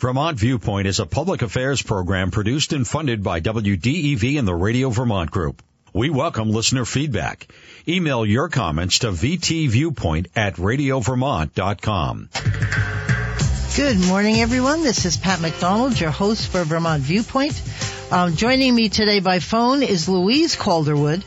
Vermont Viewpoint is a public affairs program produced and funded by WDEV and the Radio Vermont Group. We welcome listener feedback. Email your comments to vtviewpoint at radiovermont.com. Good morning, everyone. This is Pat McDonald, your host for Vermont Viewpoint. Um, joining me today by phone is Louise Calderwood,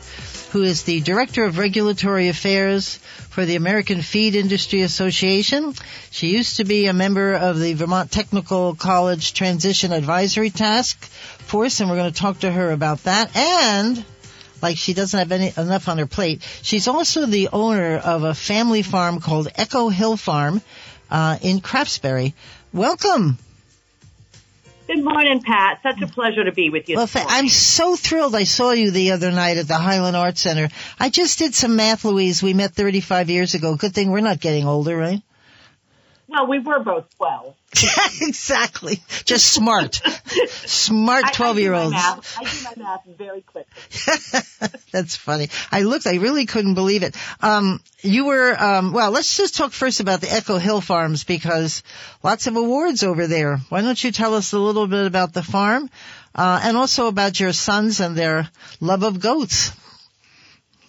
who is the Director of Regulatory Affairs for the American Feed Industry Association. She used to be a member of the Vermont Technical College Transition Advisory Task Force, and we're going to talk to her about that. And like she doesn't have any, enough on her plate, she's also the owner of a family farm called Echo Hill Farm uh, in Craftsbury. Welcome. Good morning, Pat. Such a pleasure to be with you. Well, I'm so thrilled I saw you the other night at the Highland Arts Center. I just did some math, Louise. We met 35 years ago. Good thing we're not getting older, right? Well, we were both 12. exactly. Just smart. smart 12 year olds. I, do my math very quickly. That's funny. I looked, I really couldn't believe it. Um, you were, um, well, let's just talk first about the Echo Hill Farms because lots of awards over there. Why don't you tell us a little bit about the farm, uh, and also about your sons and their love of goats?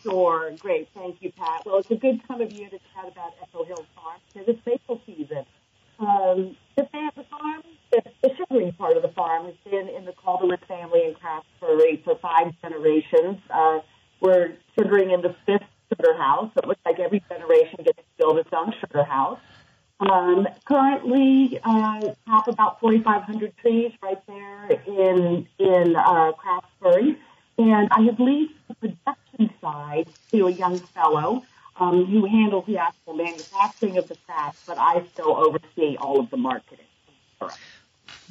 Sure. Great. Thank you, Pat. Well, it's a good time of year to chat about Echo Hill Farm because it's maple season. Um, the, the farm, the, the sugaring part of the farm has been in the Calderwood family in Craftsbury for five generations. Uh, we're sugaring in the fifth sugar house. So it looks like every generation gets to build its own sugar house. Um, currently, uh, have about 4,500 trees right there in in uh, Craftsbury, and I have leased the production side to a young fellow um, who handles the actual manufacturing of the fat, but I still oversee all of the marketing.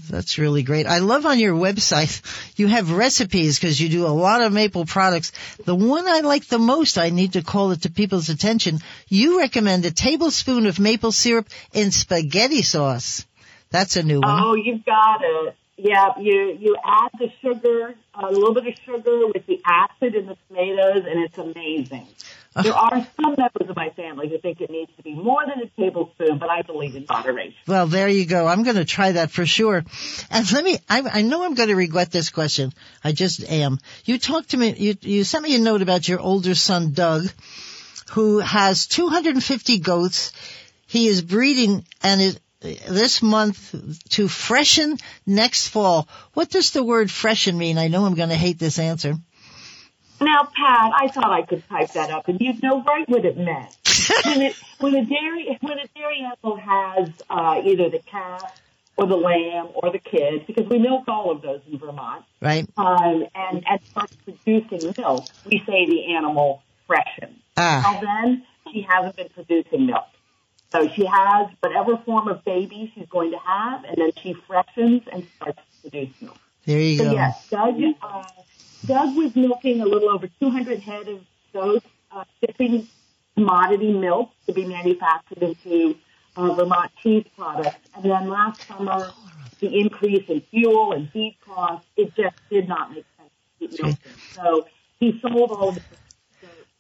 That's really great. I love on your website, you have recipes because you do a lot of maple products. The one I like the most, I need to call it to people's attention. You recommend a tablespoon of maple syrup in spaghetti sauce. That's a new one. Oh, you've got it. Yeah, you, you add the sugar, a little bit of sugar with the acid in the tomatoes and it's amazing. There are some members of my family who think it needs to be more than a tablespoon, but I believe in moderation. Well, there you go. I'm going to try that for sure. And let me, I, I know I'm going to regret this question. I just am. You talked to me, you, you sent me a note about your older son, Doug, who has 250 goats. He is breeding and is, this month to freshen next fall. What does the word freshen mean? I know I'm going to hate this answer. Now, Pat, I thought I could type that up, and you'd know right what it meant. when, it, when a dairy when a dairy animal has uh, either the calf or the lamb or the kid, because we milk all of those in Vermont, right? Um, and and starts producing milk, we say the animal freshens. Ah. Now then, she hasn't been producing milk. So she has whatever form of baby she's going to have, and then she freshens and starts to produce milk. There you so go. Yes, Doug, uh, Doug was milking a little over 200 head of those uh, shipping commodity milk to be manufactured into uh, Vermont cheese products. And then last summer, the increase in fuel and feed costs, it just did not make sense to keep milking. So he sold all of his,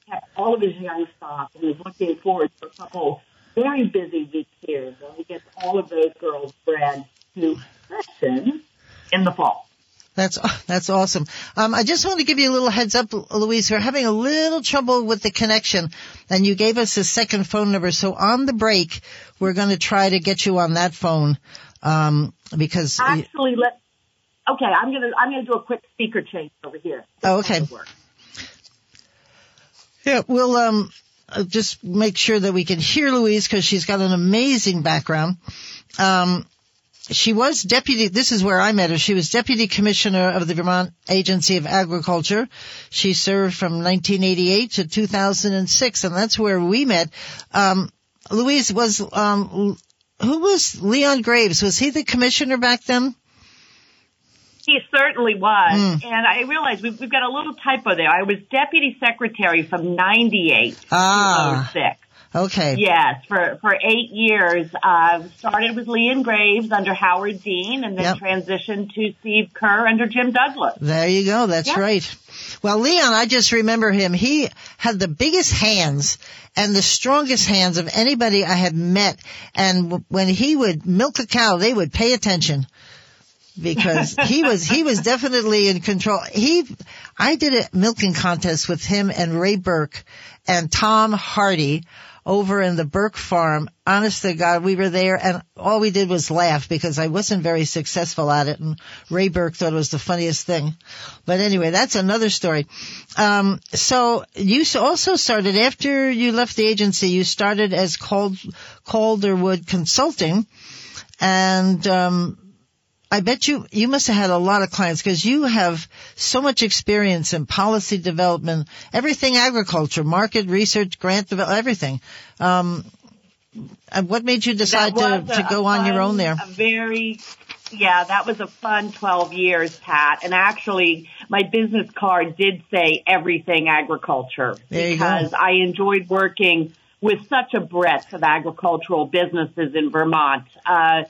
kept all of his young stock and is looking forward to a couple very busy week here where he gets all of those girls bred to freshen in the fall. That's that's awesome. Um, I just want to give you a little heads up, Louise. We're having a little trouble with the connection, and you gave us a second phone number. So on the break, we're going to try to get you on that phone um, because actually, let okay. I'm gonna I'm gonna do a quick speaker change over here. Oh, okay. Yeah, we'll um, just make sure that we can hear Louise because she's got an amazing background. Um, she was deputy, this is where I met her. She was deputy commissioner of the Vermont Agency of Agriculture. She served from 1988 to 2006, and that's where we met. Um, Louise was, um, who was Leon Graves? Was he the commissioner back then? He certainly was. Mm. And I realized we've, we've, got a little typo there. I was deputy secretary from 98 ah. to 06. Okay. Yes, for, for eight years. Uh, started with Leon Graves under Howard Dean and then Yep. transitioned to Steve Kerr under Jim Douglas. There you go. That's Yeah. right. Well, Leon, I just remember him. He had the biggest hands and the strongest hands of anybody I had met. And w- when he would milk a cow, they would pay attention because he was, he was definitely in control. He, I did a milking contest with him and Ray Burke and Tom Hardy over in the Burke farm. Honest to God, we were there and all we did was laugh because I wasn't very successful at it and Ray Burke thought it was the funniest thing. But anyway, that's another story. Um, so you also started after you left the agency, you started as Cal- Calderwood Consulting and, um, I bet you you must have had a lot of clients because you have so much experience in policy development, everything agriculture, market research, grant development, everything. Um, what made you decide to, was to go a on your own there? A very, yeah, that was a fun 12 years, Pat. And actually, my business card did say everything agriculture because I enjoyed working with such a breadth of agricultural businesses in Vermont. Uh,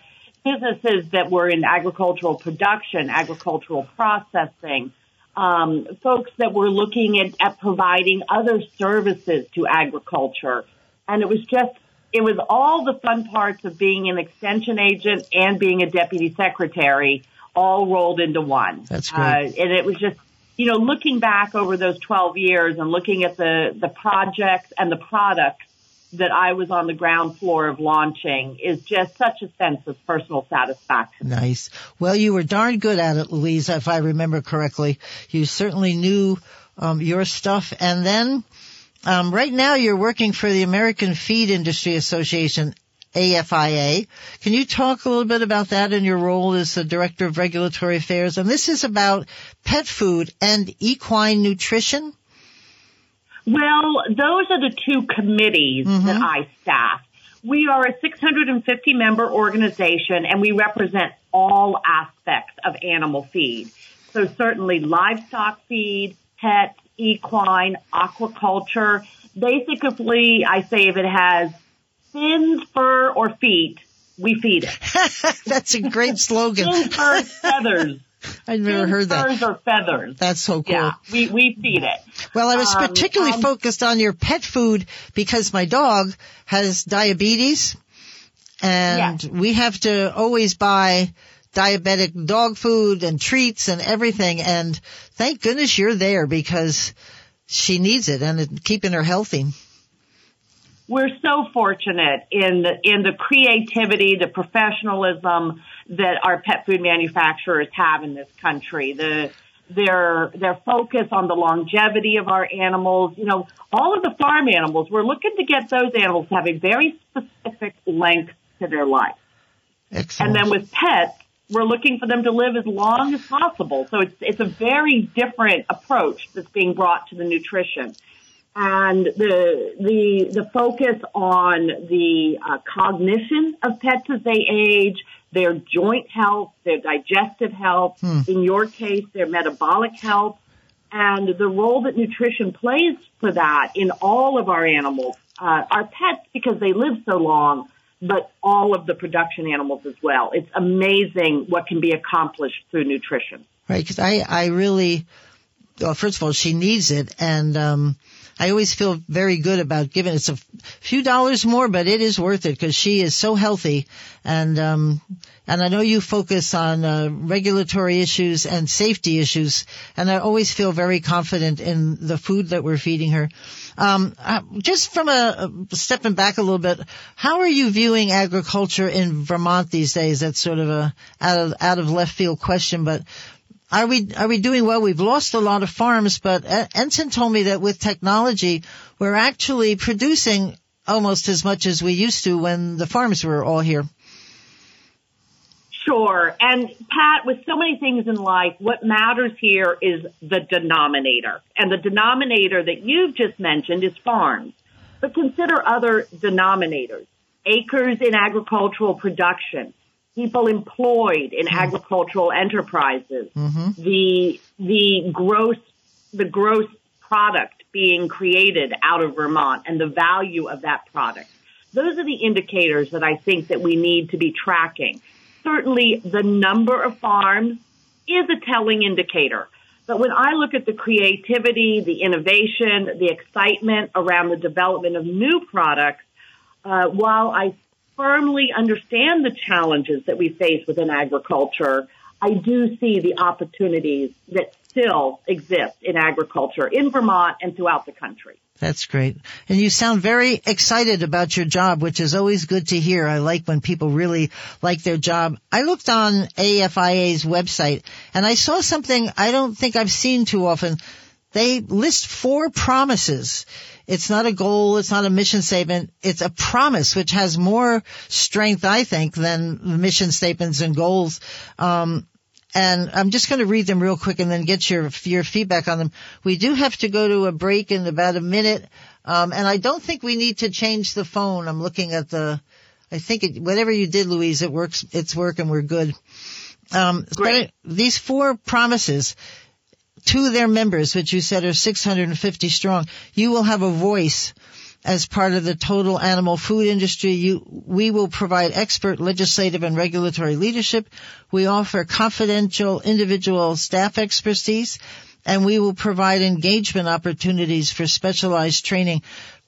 businesses that were in agricultural production, agricultural processing, um, folks that were looking at, at providing other services to agriculture. And it was just, it was all the fun parts of being an extension agent and being a deputy secretary all rolled into one. That's great. Uh, and it was just, you know, looking back over those 12 years and looking at the, the projects and the products that I was on the ground floor of launching is just such a sense of personal satisfaction. Nice. Well, you were darn good at it, Louise, if I remember correctly. You certainly knew um, your stuff. And then, um, right now, you're working for the American Feed Industry Association, AFIA. Can you talk a little bit about that and your role as the Director of Regulatory Affairs? And this is about pet food and equine nutrition. Well, those are the two committees mm-hmm. that I staff. We are a 650 member organization and we represent all aspects of animal feed. So certainly livestock feed, pet, equine, aquaculture. Basically, I say if it has fins, fur, or feet, we feed it. That's a great slogan. Fins, fur, feathers. I've never heard that. Furs or feathers. That's so cool. Yeah, we, we feed it. Well, I was Um, particularly um, focused on your pet food because my dog has diabetes and Yes. we have to always buy diabetic dog food and treats and everything. And thank goodness you're there because she needs it and it, keeping her healthy. we're so fortunate in the in the creativity, the professionalism that our pet food manufacturers have in this country. The their their focus on the longevity of our animals. You know, all of the farm animals. We're looking to get those animals to have a very specific length to their life. Excellent. And then with pets, we're looking for them to live as long as possible. So it's it's a very different approach that's being brought to the nutrition. And the the the focus on the uh, cognition of pets as they age, their joint health, their digestive health, in your case, their metabolic health, and the role that nutrition plays for that in all of our animals, uh, our pets because they live so long, but all of the production animals as well. It's amazing what can be accomplished through nutrition. Right, because I, I really, well, first of all, she needs it, and um, I always feel very good about giving. It's a few dollars more, but it is worth it because she is so healthy, and um, and I know you focus on uh, regulatory issues and safety issues, and I always feel very confident in the food that we're feeding her. Um, uh, just from a, a stepping back a little bit, how are you viewing agriculture in Vermont these days? That's sort of a out of out of left field question, but are we are we doing well? We've lost a lot of farms, but Anson told me that with technology, we're actually producing almost as much as we used to when the farms were all here. Sure. And Pat, with so many things in life, what matters here is the denominator. And the denominator that you've just mentioned is farms. But consider other denominators. Acres in agricultural production, people employed in agricultural enterprises, the, the gross, the gross product being created out of Vermont and the value of that product. Those are the indicators that I think that we need to be tracking. Certainly the number of farms is a telling indicator. But when I look at the creativity, the innovation, the excitement around the development of new products, uh, while I firmly understand the challenges that we face within agriculture, I do see the opportunities that still exist in agriculture in Vermont and throughout the country. That's great. And you sound very excited about your job, which is always good to hear. I like when people really like their job. I looked on AFIA's website and I saw something I don't think I've seen too often. They list four promises. It's not a goal. It's not a mission statement. It's a promise, which has more strength, I think, than mission statements and goals. Um, and I'm just going to read them real quick and then get your your feedback on them. We do have to go to a break in about a minute, um, and I don't think we need to change the phone. I'm looking at the. I think it, whatever you did, Louise, it works. It's working. We're good. Um, Great. these four promises to their members, which you said are 650 strong, you will have a voice as part of the total animal food industry. You, we will provide expert legislative and regulatory leadership. We offer confidential individual staff expertise and we will provide engagement opportunities for specialized training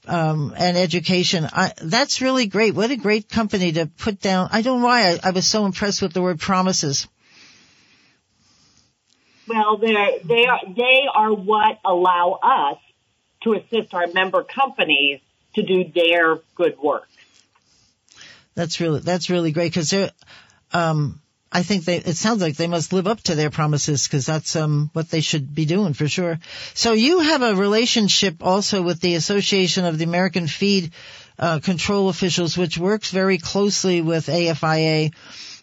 um, and education. I, that's really great. What a great company to put down. I don't know why I, I was so impressed with the word promises. Well, they they are they are what allow us to assist our member companies to do their good work. That's really that's really great because they're. Um, I think they. It sounds like they must live up to their promises because that's um, what they should be doing for sure. So you have a relationship also with the Association of the American Feed uh, Control Officials, which works very closely with AFIA.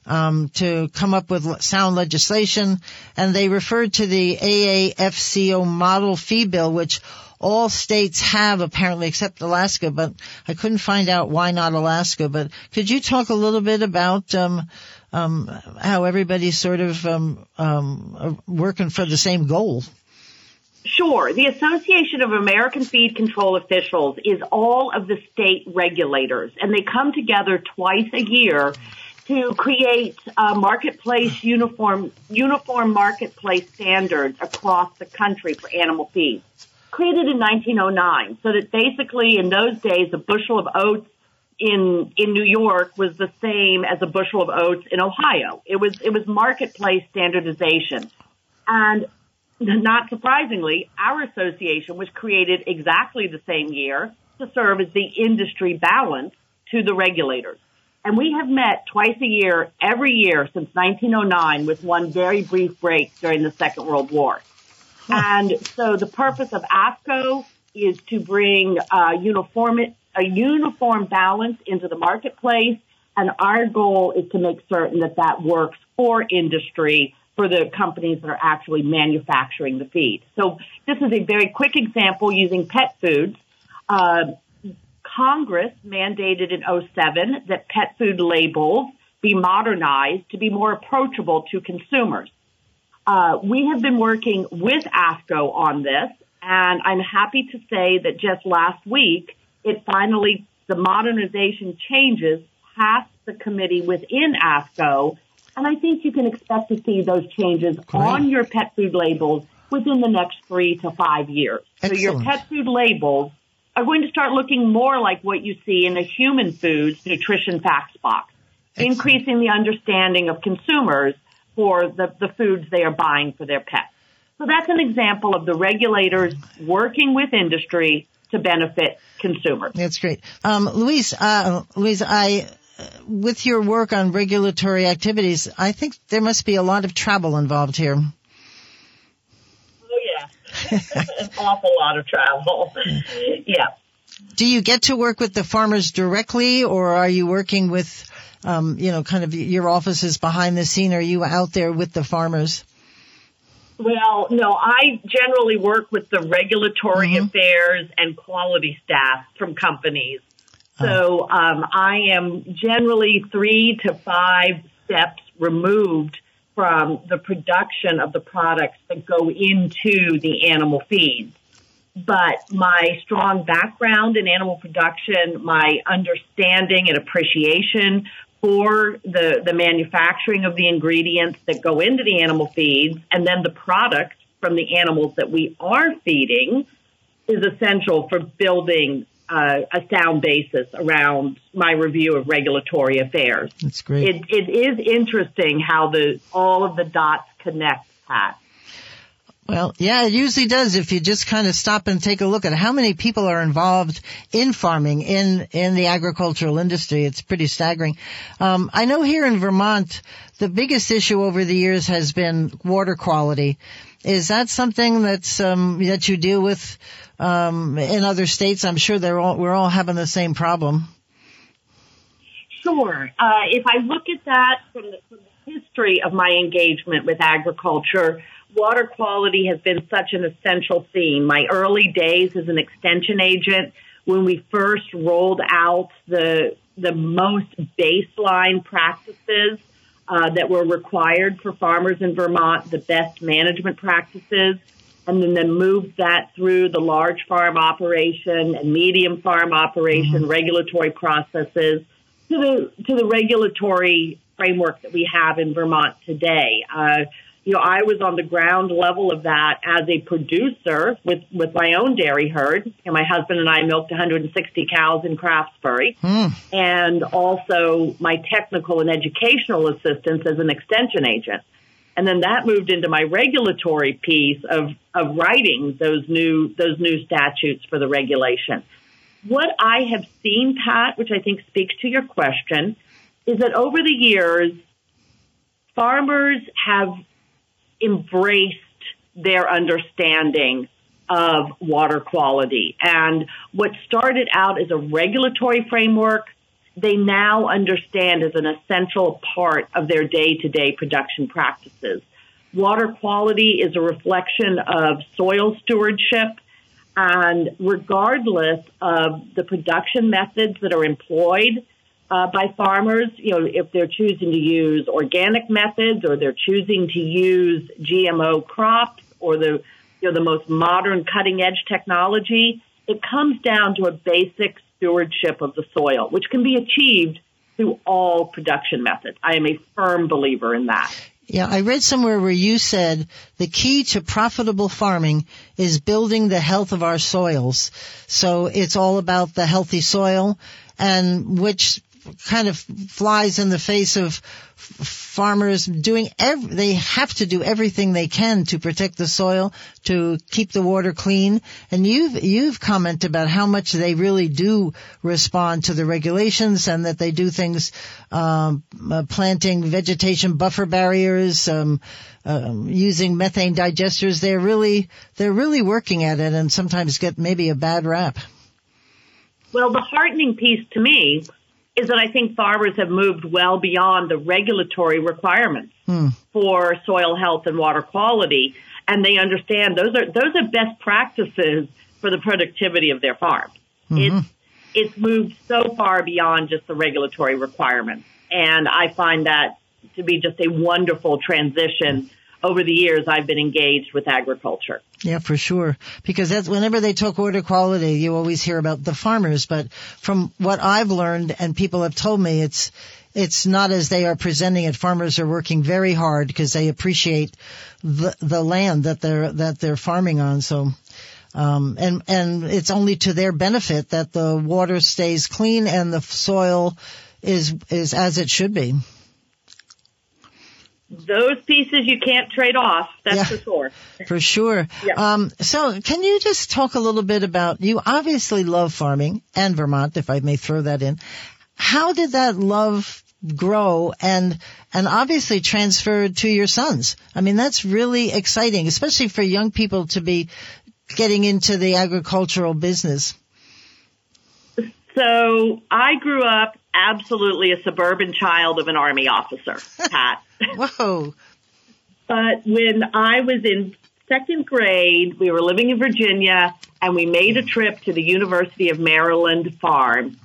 Um, to come up with sound legislation, and they referred to the AAFCO model fee bill, which all states have apparently except Alaska, but I couldn't find out why not Alaska. But could you talk a little bit about um, um, how everybody's sort of um, um working for the same goal? Sure. The Association of American Feed Control Officials is all of the state regulators, and they come together twice a year to create a marketplace uniform uniform marketplace standards across the country for animal feed created in 1909. So that basically in those days, a bushel of oats in, in New York was the same as a bushel of oats in Ohio. It was, it was marketplace standardization. And not surprisingly, our association was created exactly the same year to serve as the industry balance to the regulators. And we have met twice a year, every year since 1909 with one very brief break during the Second World War. And so the purpose of AAFCO is to bring uh, uniform, a uniform balance into the marketplace. And our goal is to make certain that that works for industry, for the companies that are actually manufacturing the feed. So this is a very quick example using pet foods. Uh, Congress mandated in 07 that pet food labels be modernized to be more approachable to consumers. Uh, we have been working with AAFCO on this, and I'm happy to say that just last week, it finally, the modernization changes passed the committee within AAFCO, and I think you can expect to see those changes Great. on your pet food labels within the next three to five years. Excellent. So your pet food labels are going to start looking more like what you see in a human foods nutrition facts box, Excellent. increasing the understanding of consumers for the, the foods they are buying for their pets. So that's an example of the regulators working with industry to benefit consumers. That's great. Um, Louise, uh, Louise, I, with your work on regulatory activities, I think there must be a lot of travel involved here. An awful lot of travel. yeah. Do you get to work with the farmers directly, or are you working with um, you know, kind of your office is behind the scene? Are you out there with the farmers? Well, no, I generally work with the regulatory mm-hmm. affairs and quality staff from companies. So oh. um, I am generally three to five steps removed from the production of the products that go into the animal feeds. but my strong background in animal production, my understanding and appreciation for the, the manufacturing of the ingredients that go into the animal feeds and then the products from the animals that we are feeding is essential for building uh, a sound basis around my review of regulatory affairs. That's great. It, it is interesting how the all of the dots connect, Pat. Well, yeah, it usually does if you just kind of stop and take a look at how many people are involved in farming, in, in the agricultural industry. It's pretty staggering. Um, I know here in Vermont, the biggest issue over the years has been water quality. Is that something that's, um, that you deal with, um, in other states? I'm sure they're all, we're all having the same problem. Sure. Uh, if I look at that from the, from the history of my engagement with agriculture, water quality has been such an essential theme. My early days as an extension agent, when we first rolled out the the most baseline practices uh, that were required for farmers in Vermont, the best management practices, and then, then moved that through the large farm operation and medium farm operation mm-hmm. regulatory processes to the to the regulatory framework that we have in Vermont today. Uh, you know, I was on the ground level of that as a producer with, with my own dairy herd. And my husband and I milked 160 cows in Craftsbury. Hmm. And also my technical and educational assistance as an extension agent. And then that moved into my regulatory piece of, of writing those new, those new statutes for the regulation. What I have seen, Pat, which I think speaks to your question, is that over the years, farmers have embraced their understanding of water quality. And what started out as a regulatory framework, they now understand as an essential part of their day to day production practices. Water quality is a reflection of soil stewardship. And regardless of the production methods that are employed, uh, by farmers, you know, if they're choosing to use organic methods or they're choosing to use GMO crops or the, you know, the most modern cutting edge technology, it comes down to a basic stewardship of the soil, which can be achieved through all production methods. I am a firm believer in that. Yeah, I read somewhere where you said the key to profitable farming is building the health of our soils. So it's all about the healthy soil and which kind of flies in the face of farmers doing ev- they have to do everything they can to protect the soil to keep the water clean. And you've you've commented about how much they really do respond to the regulations and that they do things um, uh, planting vegetation buffer barriers um, um, using methane digesters. They're really they're really working at it and sometimes get maybe a bad rap. Well the heartening piece to me is that I think farmers have moved well beyond the regulatory requirements hmm. for soil health and water quality, and they understand those are those are best practices for the productivity of their farms. Mm-hmm. It's it's moved so far beyond just the regulatory requirements, and I find that to be just a wonderful transition over the years I've been engaged with agriculture. Yeah, for sure. Because that's whenever they talk water quality, you always hear about the farmers. But from what I've learned and people have told me, it's it's not as they are presenting it. Farmers are working very hard because they appreciate the the land that they're that they're farming on. So. Um, and and it's only to their benefit that the water stays clean and the soil is is as it should be those pieces you can't trade off. That's yeah, for sure. For sure. Yeah. Um, so can you just talk a little bit about, you obviously love farming and Vermont, if I may throw that in. How did that love grow and, and obviously transferred to your sons? I mean, that's really exciting, especially for young people to be getting into the agricultural business. So I grew up absolutely a suburban child of an army officer, Pat. Whoa. but when I was in second grade, we were living in Virginia and we made a trip to the University of Maryland farm.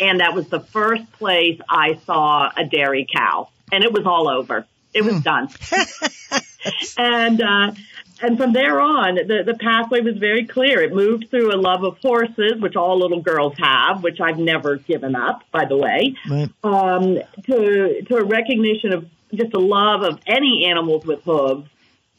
And that was the first place I saw a dairy cow. And it was all over. It was mm. done. and, uh, and from there on, the, the pathway was very clear. It moved through a love of horses, which all little girls have, which I've never given up, by the way, Right. um, to, to a recognition of just a love of any animals with hooves.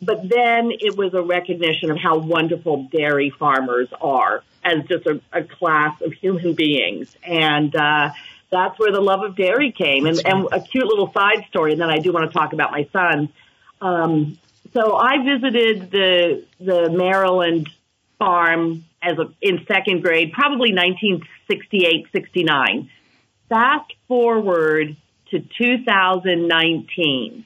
But then it was a recognition of how wonderful dairy farmers are as just a, a class of human beings. And, uh, that's where the love of dairy came. And, and a cute little side story, and then I do want to talk about my son. Um, so I visited the the Maryland farm as a, in second grade, probably 1968, 69. Fast forward to 2019,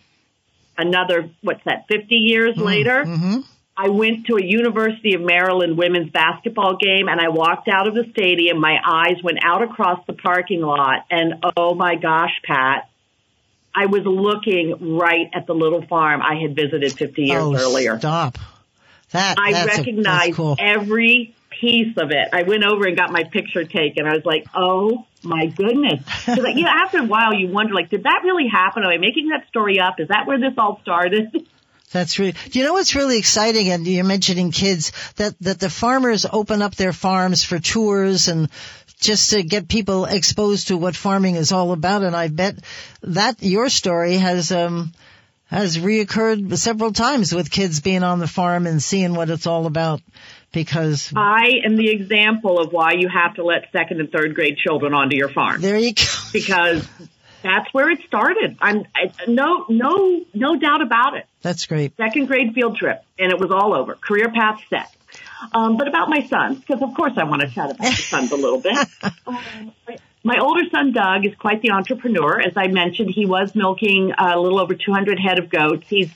another what's that? 50 years later. Mm-hmm. I went to a University of Maryland women's basketball game and I walked out of the stadium. My eyes went out across the parking lot and oh my gosh, Pat, I was looking right at the little farm I had visited 50 years oh, earlier. Stop. That I that's a- recognized cool. every piece of it. I went over and got my picture taken. I was like, oh my goodness. 'Cause, like, you know, after a while you wonder, like, did that really happen? Am I making that story up? Is that where this all started? That's really. Do you know what's really exciting? And you're mentioning kids that that the farmers open up their farms for tours and just to get people exposed to what farming is all about. And I bet that your story has um has reoccurred several times with kids being on the farm and seeing what it's all about. Because I am the example of why you have to let second and third grade children onto your farm there you go. because that's where it started. I'm I, no no no doubt about it. That's great. Second grade field trip, and it was all over. Career path set. Um, but about my sons, because of course I want to chat about the sons a little bit. Um, my older son Doug is quite the entrepreneur. As I mentioned, he was milking a little over 200 head of goats. He's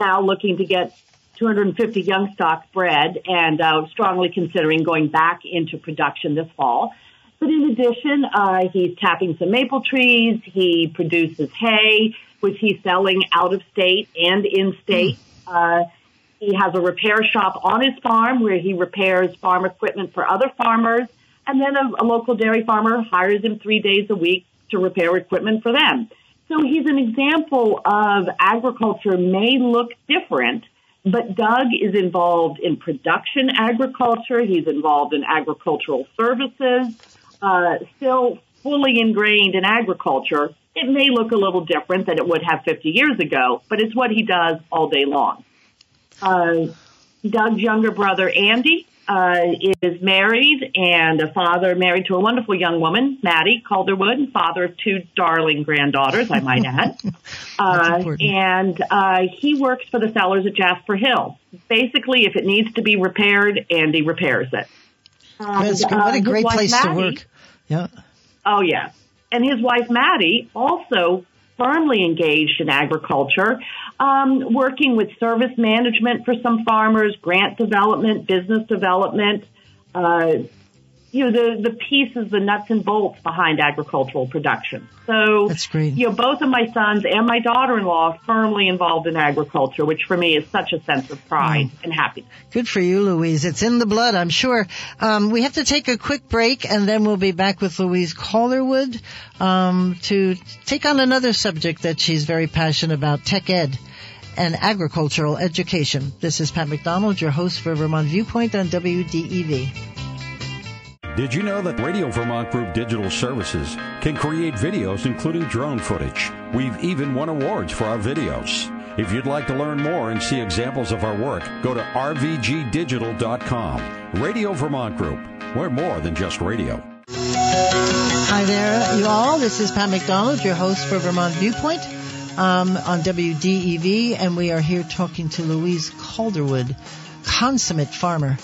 now looking to get 250 young stock bred and uh, strongly considering going back into production this fall. But in addition, uh, he's tapping some maple trees. He produces hay, which he's selling out of state and in state. Uh, he has a repair shop on his farm where he repairs farm equipment for other farmers. And then a, a local dairy farmer hires him three days a week to repair equipment for them. So he's an example of agriculture may look different, but Doug is involved in production agriculture. He's involved in agricultural services, uh, still fully ingrained in agriculture. It may look a little different than it would have 50 years ago, but it's what he does all day long. Uh, Doug's younger brother, Andy, uh, is married and a father married to a wonderful young woman, Maddie Calderwood, and father of two darling granddaughters, I might add. Uh, and uh, he works for the Cellars at Jasper Hill. Basically, if it needs to be repaired, Andy repairs it. That's good. What uh, a great his wife, place to work. Yeah. Oh, yeah. And his wife, Maddie, also firmly engaged in agriculture, um, working with service management for some farmers, grant development, business development, uh, you know, the, the pieces, the nuts and bolts behind agricultural production. So, That's great. you know, both of my sons and my daughter-in-law are firmly involved in agriculture, which for me is such a sense of pride and happiness. Good for you, Louise. It's in the blood, I'm sure. Um, we have to take a quick break, and then we'll be back with Louise Calderwood um, to take on another subject that she's very passionate about: tech ed and agricultural education. This is Pat McDonald, your host for Vermont Viewpoint on WDEV. Did you know that Radio Vermont Group Digital Services can create videos including drone footage? We've even won awards for our videos. If you'd like to learn more and see examples of our work, go to rvgdigital.com. Radio Vermont Group. We're more than just radio. Hi there, you all. This is Pat McDonald, your host for Vermont Viewpoint um, on WDEV, and we are here talking to Louise Calderwood, consummate farmer,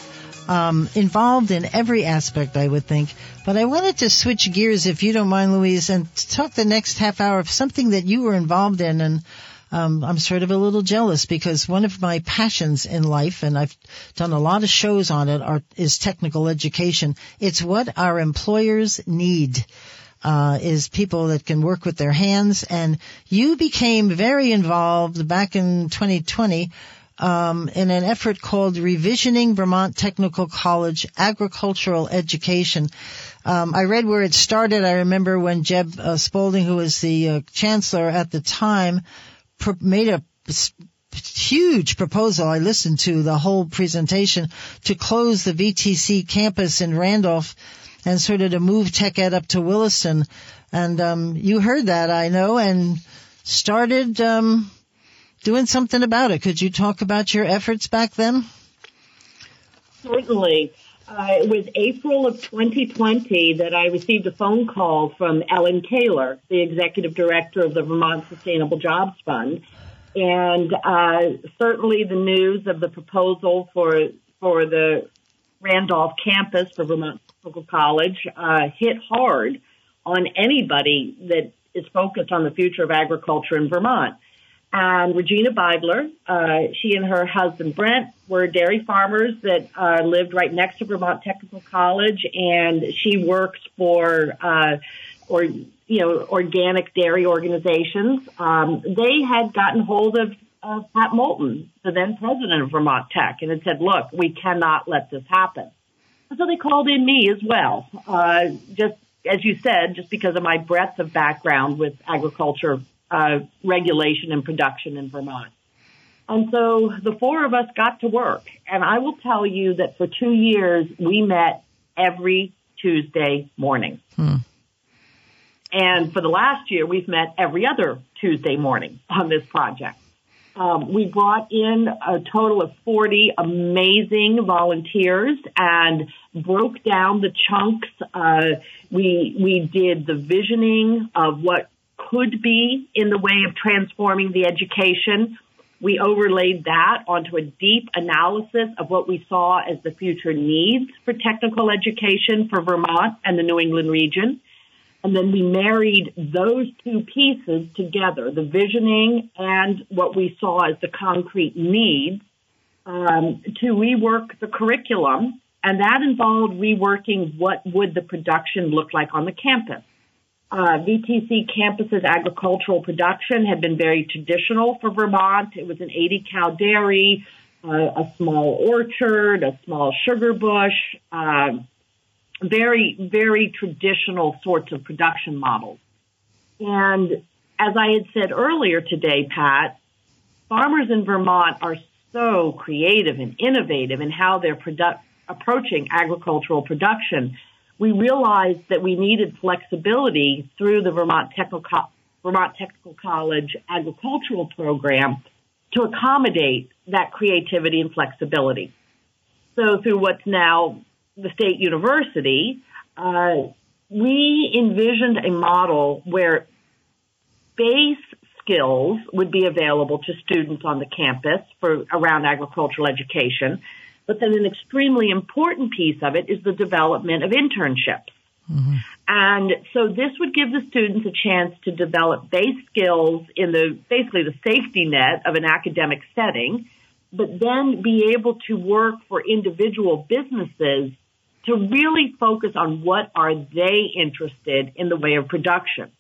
um, involved in every aspect, I would think. But I wanted to switch gears, if you don't mind, Louise, and talk the next half hour of something that you were involved in, and um, I'm sort of a little jealous because one of my passions in life, and I've done a lot of shows on it, are, is technical education. It's what our employers need. Uh, is people that can work with their hands, and you became very involved back in 2020 um, in an effort called Revisioning Vermont Technical College Agricultural Education. Um, I read where it started. I remember when Jeb uh, who was the uh, chancellor at the time, pr- made a huge proposal. I listened to the whole presentation to close the VTC campus in Randolph and sort of to move tech ed up to Williston. And um, you heard that, I know, and started um, doing something about it. Could you talk about your efforts back then? Certainly. Uh, it was April of 2020 that I received a phone call from Ellen Kahler, the executive director of the Vermont Sustainable Jobs Fund, and uh, certainly the news of the proposal for for the Randolph campus for Vermont Technical College uh, hit hard on anybody that is focused on the future of agriculture in Vermont. And Regina Beidler, uh, she and her husband Brent were dairy farmers that uh, lived right next to Vermont Technical College, and she works for uh, or you know organic dairy organizations. Um, they had gotten hold of uh, Pat Moulton, the then president of Vermont Tech, and had said, "Look, we cannot let this happen." So they called in me as well, uh, just as you said, just because of my breadth of background with agriculture uh, regulation and production in Vermont. And so the four of us got to work. And I will tell you that for two years, we met every Tuesday morning. Hmm. And for the last year, we've met every other Tuesday morning on this project. Um, we brought in a total of 40 amazing volunteers and broke down the chunks. Uh, we we did the visioning of what could be in the way of transforming the education. We overlaid that onto a deep analysis of what we saw as the future needs for technical education for Vermont and the New England region. And then we married those two pieces together, the visioning and what we saw as the concrete needs, um, to rework the curriculum. And that involved reworking what would the production look like on the campus. Uh, VTC campus's agricultural production had been very traditional for Vermont. It was an 80 cow dairy, uh, a small orchard, a small sugar bush, uh, very, very traditional sorts of production models. And as I had said earlier today, Pat, farmers in Vermont are so creative and innovative in how they're produ- approaching agricultural production we realized that we needed flexibility through the Vermont Technical, Vermont Technical College agricultural program to accommodate that creativity and flexibility. So through what's now the state university, uh, we envisioned a model where base skills would be available to students on the campus for around agricultural education but then an extremely important piece of it is the development of internships. Mm-hmm. And so this would give the students a chance to develop base skills in the basically the safety net of an academic setting, but then be able to work for individual businesses to really focus on what are they interested in the way of production.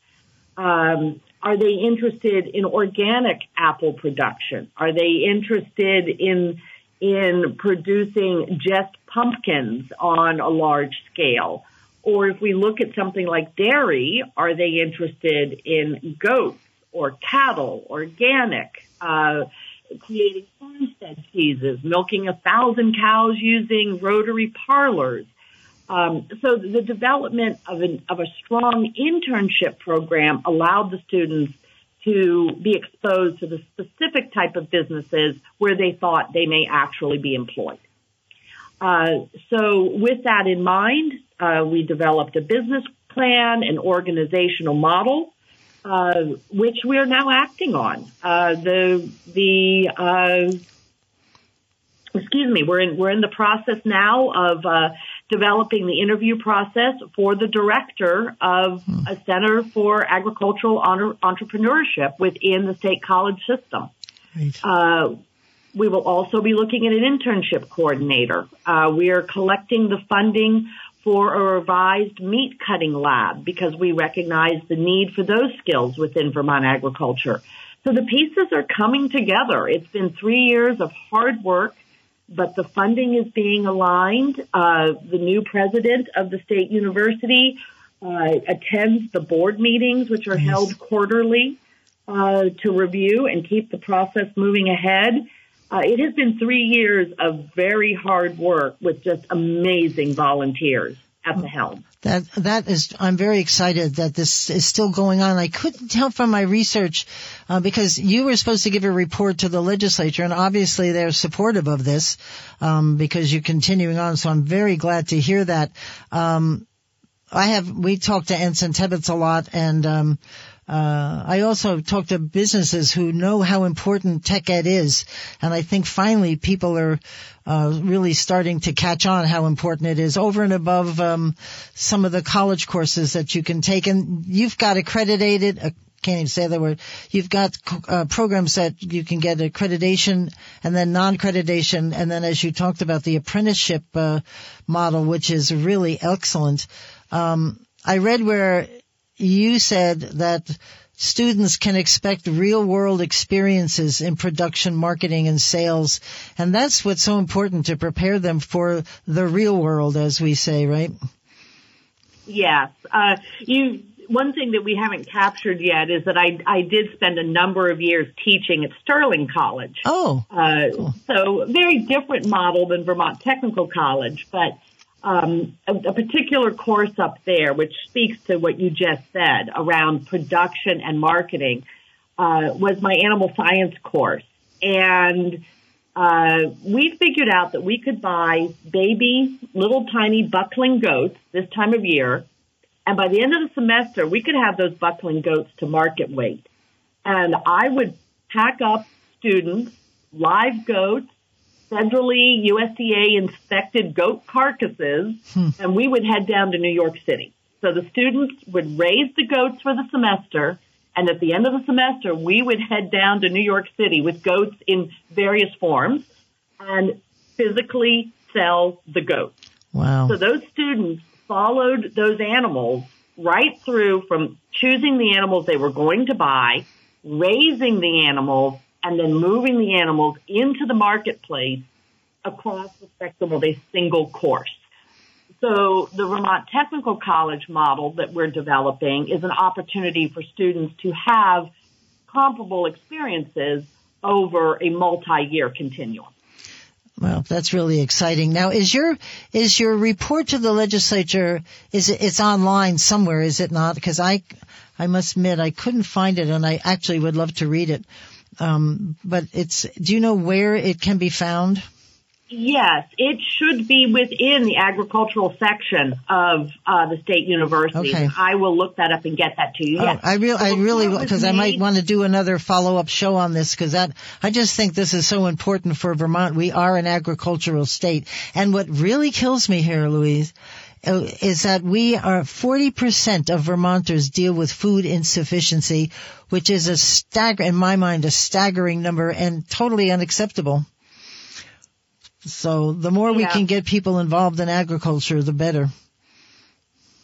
Um, are they interested in organic apple production? Are they interested in in producing just pumpkins on a large scale? Or if we look at something like dairy, are they interested in goats or cattle, organic, uh, creating farmstead cheeses, milking a thousand cows using rotary parlors? Um, so the development of, an, of a strong internship program allowed the students to be exposed to the specific type of businesses where they thought they may actually be employed. Uh, so with that in mind, uh, we developed a business plan, an organizational model, uh, which we are now acting on. Uh, the the uh, excuse me, we're in we're in the process now of uh, developing the interview process for the director of a Center for Agricultural Entrepreneurship within the state college system. Right. Uh, we will also be looking at an internship coordinator. Uh, we are collecting the funding for a revised meat cutting lab because we recognize the need for those skills within Vermont agriculture. So the pieces are coming together. It's been three years of hard work but the funding is being aligned. Uh, the new president of the state university uh, attends the board meetings, which are held quarterly. uh, to review and keep the process moving ahead. Uh, it has been three years of very hard work with just amazing volunteers at the helm. That that is, I'm very excited that this is still going on. I couldn't tell from my research uh, because you were supposed to give a report to the legislature, and obviously they're supportive of this um, because you're continuing on. So I'm very glad to hear that. Um, I have we talked to Anson Tebbetts a lot, and um, uh, I also talk to businesses who know how important tech ed is, and I think finally people are uh, really starting to catch on how important it is over and above um, some of the college courses that you can take. And you've got accredited. Uh, can't even say the word. You've got uh, programs that you can get accreditation and then non-accreditation, and then as you talked about the apprenticeship uh, model, which is really excellent. Um, I read where you said that students can expect real world experiences in production, marketing, and sales. And that's what's so important to prepare them for the real world, as we say, right? Yes. Uh, you, one thing that we haven't captured yet is that I, I did spend a number of years teaching at Sterling College. Oh. Uh, cool. So very different model than Vermont Technical College, but um, a, a, particular course up there, which speaks to what you just said around production and marketing, uh, was my animal science course. And uh, we figured out that we could buy baby, little tiny buckling goats this time of year. And by the end of the semester, we could have those buckling goats to market weight. And I would pack up students, live goats, federally USDA inspected goat carcasses, hmm. and we would head down to New York City. So the students would raise the goats for the semester, and at the end of the semester, we would head down to New York City with goats in various forms and physically sell the goats. Wow. So those students followed those animals right through from choosing the animals they were going to buy, raising the animals, and then moving the animals into the marketplace across the spectrum of a single course. So the Vermont Technical College model that we're developing is an opportunity for students to have comparable experiences over a multi-year continuum. Well, that's really exciting. Now, is your is your report to the legislature is it, it's online somewhere? Is it not? Because I I must admit I couldn't find it, and I actually would love to read it. Um, but it's, do you know where it can be found? Yes, it should be within the agricultural section of uh, the state university. Okay. I will look that up and get that to you. Oh, yes. I, re- I really, because I might want to do another follow-up show on this because that I just think this is so important for Vermont. We are an agricultural state, and what really kills me here, Louise, is that we are 40% of Vermonters deal with food insufficiency, which is a stagger, in my mind, a staggering number and totally unacceptable. So the more yeah. we can get people involved in agriculture, the better.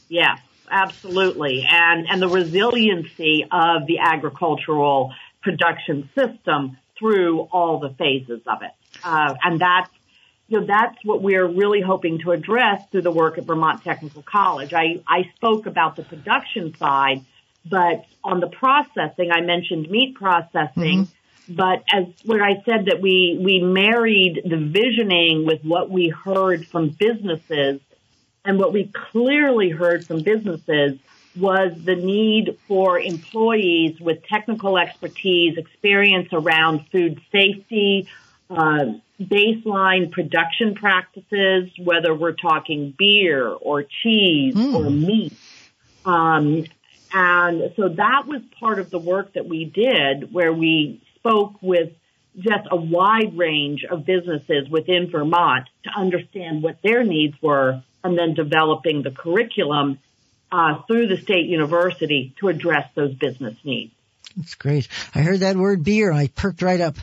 Yeah, absolutely. And, and the resiliency of the agricultural production system through all the phases of it. Uh, and that's know, that's what we're really hoping to address through the work at Vermont Technical College. I, I spoke about the production side, but on the processing, I mentioned meat processing. Mm-hmm. But as where I said that we, we married the visioning with what we heard from businesses and what we clearly heard from businesses was the need for employees with technical expertise, experience around food safety, uh, baseline production practices, whether we're talking beer or cheese mm. or meat. Um, and so that was part of the work that we did where we spoke with just a wide range of businesses within Vermont to understand what their needs were and then developing the curriculum uh, through the state university to address those business needs. That's great. I heard that word beer. I perked right up.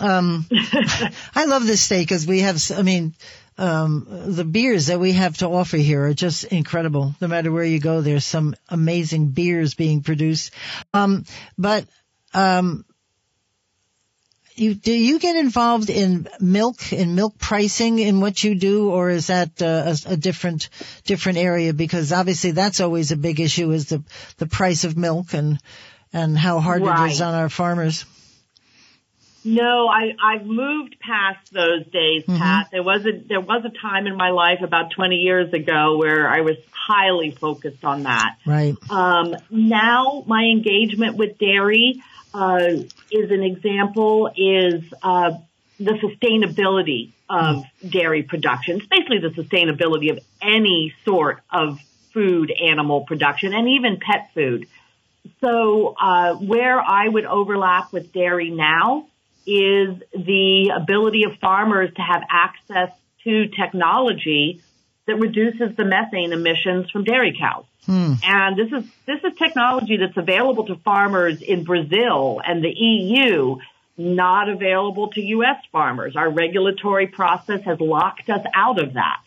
Um, I love this state because we have, I mean, um, the beers that we have to offer here are just incredible. No matter where you go, there's some amazing beers being produced. Um, but, um, you, do you get involved in milk in milk pricing in what you do, or is that uh, a, a, different different area? Because obviously that's always a big issue is the the price of milk and and how hard Right. it is on our farmers. No, I, I've moved past those days, Pat. There was a there was a time in my life about 20 years ago where I was highly focused on that. Right. Um, now my engagement with dairy uh, is an example is uh, the sustainability of dairy production. It's basically the sustainability of any sort of food animal production and even pet food. So uh, where I would overlap with dairy now is the ability of farmers to have access to technology that reduces the methane emissions from dairy cows. And this is this is technology that's available to farmers in Brazil and the EU, not available to U.S. farmers. Our regulatory process has locked us out of that.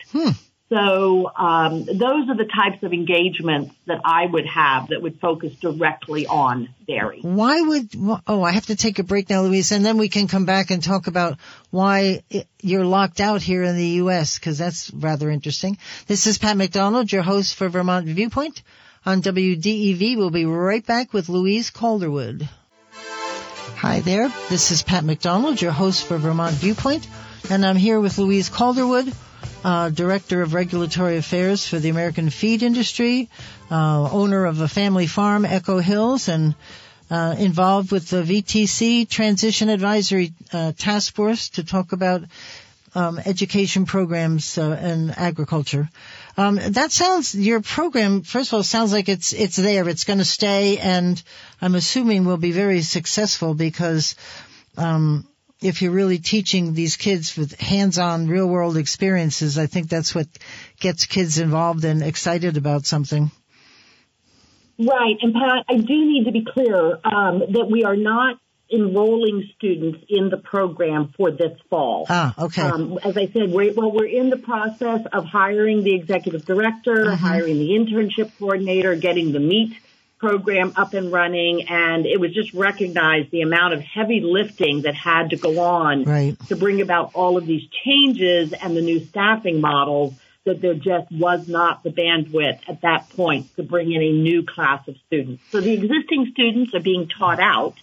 So um, those are the types of engagements that I would have that would focus directly on dairy. Why would, oh, I have to take a break now, Louise, and then we can come back and talk about why you're locked out here in the U.S., because that's rather interesting. This is Pat McDonald, your host for Vermont Viewpoint on WDEV. We'll be right back with Louise Calderwood. Hi there. This is Pat McDonald, your host for Vermont Viewpoint, and I'm here with Louise Calderwood, uh, Director of Regulatory Affairs for the American Feed Industry, uh, owner of a family farm, Echo Hills, and uh, involved with the VTC Transition Advisory uh, Task Force to talk about um, education programs uh, in agriculture. Um, that sounds your program. First of all, sounds like it's it's there. It's going to stay, and I'm assuming will be very successful because um, if you're really teaching these kids with hands-on, real-world experiences, I think that's what gets kids involved and excited about something. Right, and Pat, I do need to be clear um, that we are not enrolling students in the program for this fall. Ah, okay. Um, as I said, we're, well, we're in the process of hiring the executive director, hiring the internship coordinator, getting the MEET program up and running, and it was just recognized the amount of heavy lifting that had to go on Right. to bring about all of these changes and the new staffing models that there just was not the bandwidth at that point to bring in a new class of students. So the existing students are being taught out,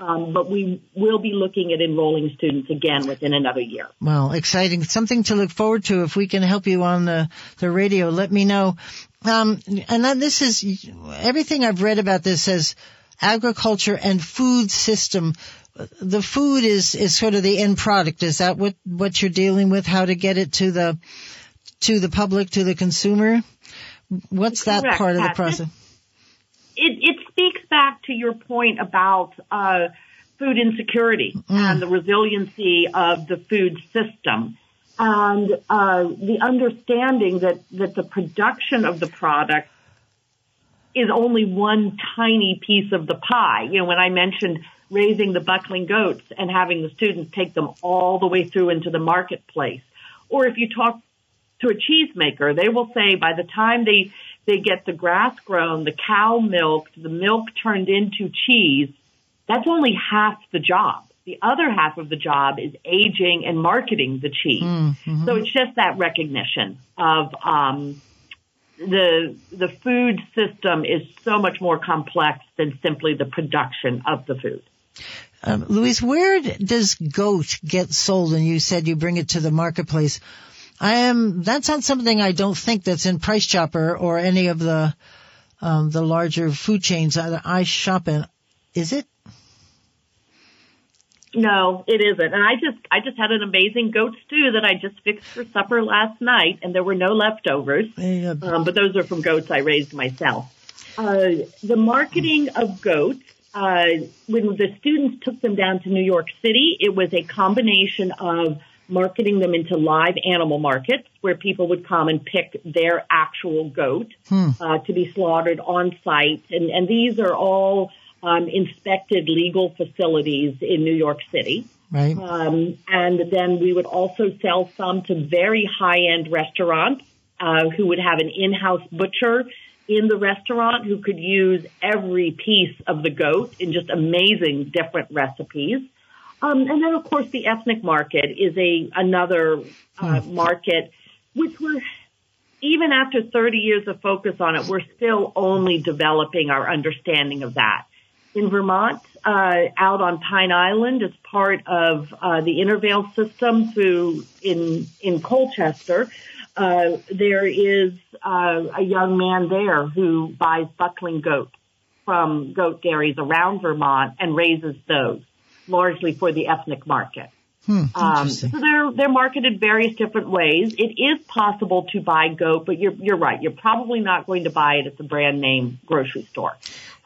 um, but we will be looking at enrolling students again within another year. Well, exciting. Something to look forward to. If we can help you on the, the radio, let me know. Um, and then this is, everything I've read about this says agriculture and food system. The food is, is sort of the end product. Is that what, what you're dealing with? How to get it to the, to the public, to the consumer? What's that Correct, part of the process? Back to your point about uh, food insecurity and the resiliency of the food system. And uh, the understanding that, that the production of the product is only one tiny piece of the pie. You know, when I mentioned raising the buckling goats and having the students take them all the way through into the marketplace, or if you talk to a cheesemaker, they will say by the time they they get the grass grown, the cow milked, the milk turned into cheese, that's only half the job. The other half of the job is aging and marketing the cheese. So it's just that recognition of um, the the food system is so much more complex than simply the production of the food. Um, Louise, where does goat get sold? And you said you bring it to the marketplace. I am. That's not something I don't think that's in Price Chopper or any of the um, the larger food chains that I shop in. Is it? No, it isn't. And I just I just had an amazing goat stew that I just fixed for supper last night, and there were no leftovers. Uh, Um, but those are from goats I raised myself. Uh, the marketing of goats, uh, when the students took them down to New York City, it was a combination of marketing them into live animal markets where people would come and pick their actual goat uh, to be slaughtered on site. And, and these are all um, inspected legal facilities in New York City. right. Um, and then we would also sell some to very high end restaurants uh, who would have an in house butcher in the restaurant who could use every piece of the goat in just amazing different recipes. Um, and then, of course, the ethnic market is a another uh, market, which we're even after 30 years of focus on it, we're still only developing our understanding of that. in Vermont, uh, out on Pine Island as part of uh, the Intervale system through in in Colchester. Uh, there is uh, a young man there who buys buckling goats from goat dairies around Vermont and raises those largely for the ethnic market. Hmm, um, so they're they're marketed various different ways. It is possible to buy goat, but you're you're right. You're probably not going to buy it at the brand name grocery store.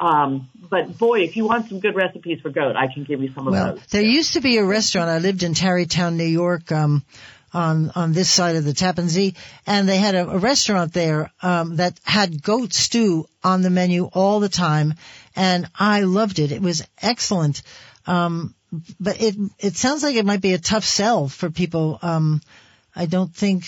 Um, but boy, if you want some good recipes for goat, I can give you some of well, those. There used to be a restaurant. I lived in Tarrytown, New York. Um, on on this side of the Tappan Zee, and they had a, a restaurant there um, that had goat stew on the menu all the time, and I loved it. It was excellent. Um, but it it sounds like it might be a tough sell for people. Um, I don't think,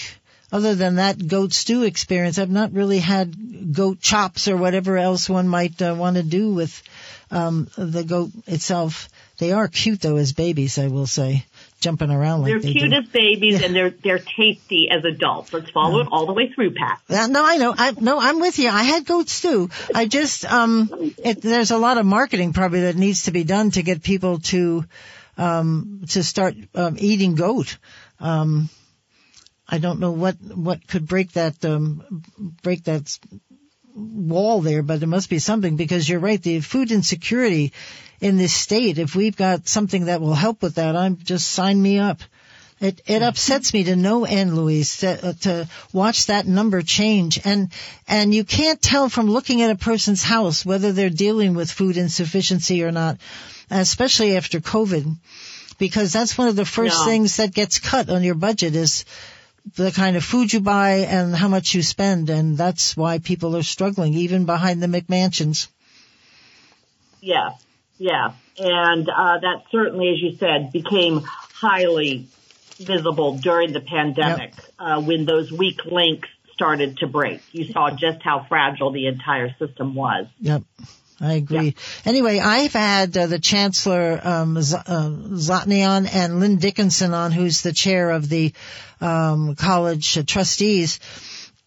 other than that goat stew experience, I've not really had goat chops or whatever else one might uh, want to do with um, the goat itself. They are cute though as babies, I will say, jumping around like they're they cute do. as babies, yeah. and they're they're tasty as adults. Let's follow no. it all the way through, Pat. No, I know. I no, I'm with you. I had goats too. I just um, it, there's a lot of marketing probably that needs to be done to get people to um to start um, eating goat. Um, I don't know what what could break that um break that wall there, but there must be something because you're right. The food insecurity in this state, if we've got something that will help with that, I'm just sign me up. It it upsets me to no end, Louise, to, uh, to watch that number change, and and you can't tell from looking at a person's house whether they're dealing with food insufficiency or not, especially after COVID, because that's one of the first No. things that gets cut on your budget is the kind of food you buy and how much you spend, and that's why people are struggling, even behind the McMansions. Yeah, yeah, and uh, that certainly, as you said, became highly visible during the pandemic uh, when those weak links started to break. You saw just how fragile the entire system was. Yep. I agree. Anyway, I've had uh, the Chancellor um, Z- uh, Zdatny and Lynn Dickinson on, who's the chair of the um, college uh, trustees,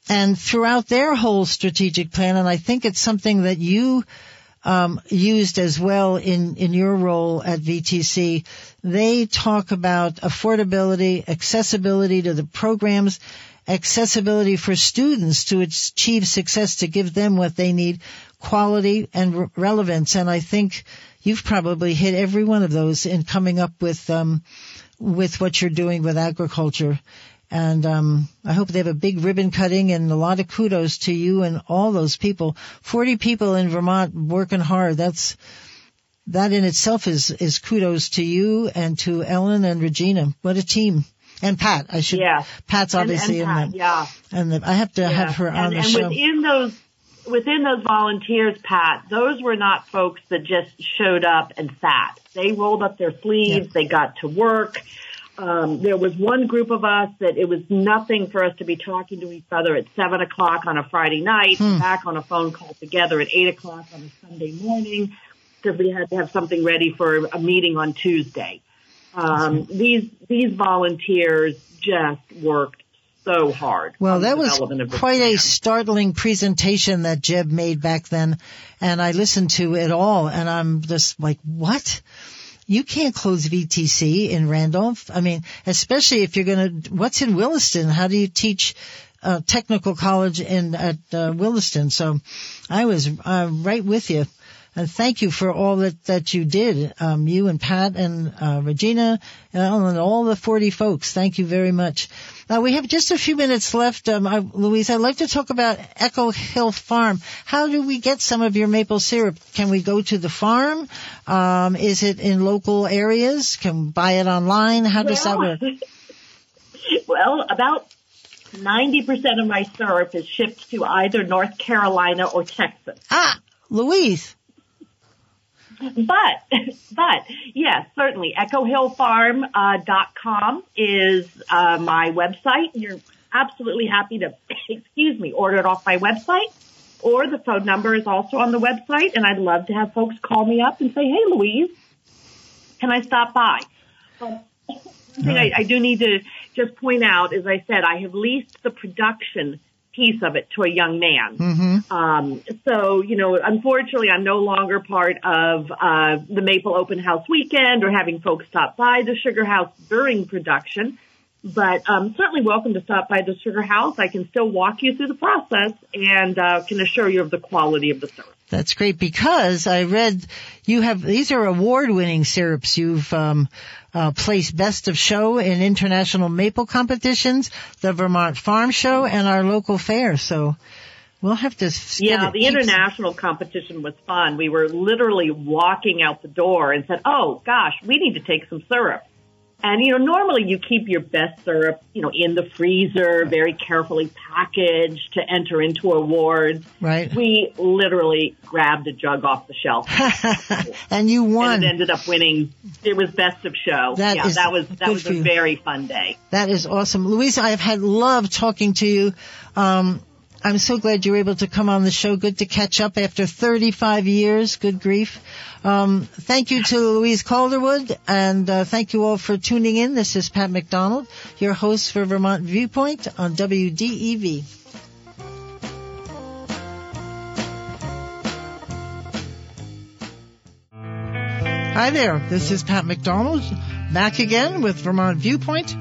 and throughout their whole strategic plan, and I think it's something that you um, used as well in in your role at VTC. They talk about affordability, accessibility to the programs, accessibility for students to achieve success, to give them what they need, quality and re- relevance. And I think you've probably hit every one of those in coming up with um, with what you're doing with agriculture. And um, I hope they have a big ribbon cutting and a lot of kudos to you and all those people. Forty people in Vermont working hard. That's that in itself is is kudos to you and to Ellen and Regina. What a team! And Pat, I should. Yeah. Pat's obviously and in Pat, that. yeah. And the, I have to Yeah. have her and, on the and show. within those within those volunteers, Pat, those were not folks that just showed up and sat. They rolled up their sleeves. They got to work. Um, there was one group of us that it was nothing for us to be talking to each other at seven o'clock on a Friday night, Hmm. back on a phone call together at eight o'clock on a Sunday morning because we had to have something ready for a meeting on Tuesday. Um, these these volunteers just worked so hard. Well, that was quite a startling presentation that Jeb made back then, and I listened to it all, and I'm just like, what? You can't close VTC in Randolph. I mean, especially if you're going to, what's in Williston? How do you teach uh, technical college in at uh, Williston? So I was uh, right with you. And thank you for all that, that you did, um, you and Pat and uh, Regina uh, and all the 40 folks. Thank you very much. Uh, we have just a few minutes left, um, I, Louise. I'd like to talk about Echo Hill Farm. How do we get some of your maple syrup? Can we go to the farm? Um, is it in local areas? Can we buy it online? How does that work? well, about 90% of my syrup is shipped to either North Carolina or Texas. Ah, Louise. But, but yes, certainly echohillfarm.com uh, dot com is uh, my website. You're absolutely happy to, excuse me, order it off my website. Or the phone number is also on the website, and I'd love to have folks call me up and say, "Hey, Louise, can I stop by?" Um, one thing I, I do need to just point out, as I said, I have leased the production piece of it to a young man. Mm-hmm. Um, so, you know, unfortunately, I'm no longer part of uh, the Maple Open House weekend or having folks stop by the Sugar House during production. But um, certainly welcome to stop by the Sugar House. I can still walk you through the process and uh, can assure you of the quality of the service. That's great because I read you have these are award-winning syrups. You've um, uh, placed best of show in international maple competitions, the Vermont Farm Show, and our local fair. So we'll have to. Yeah, the international competition was fun. We were literally walking out the door and said, "Oh gosh, we need to take some syrup." And, you know, normally you keep your best syrup, you know, in the freezer, very carefully packaged to enter into awards. Right. We literally grabbed a jug off the shelf. and you won. And it ended up winning. It was best of show. That yeah, is that was, that was a you. very fun day. That is awesome. Louisa, I've had love talking to you. Um, I'm so glad you were able to come on the show. Good to catch up after 35 years. Good grief. Um, thank you to Louise Calderwood, and uh, thank you all for tuning in. This is Pat McDonald, your host for Vermont Viewpoint on WDEV. Hi there, this is Pat McDonald, back again with Vermont Viewpoint.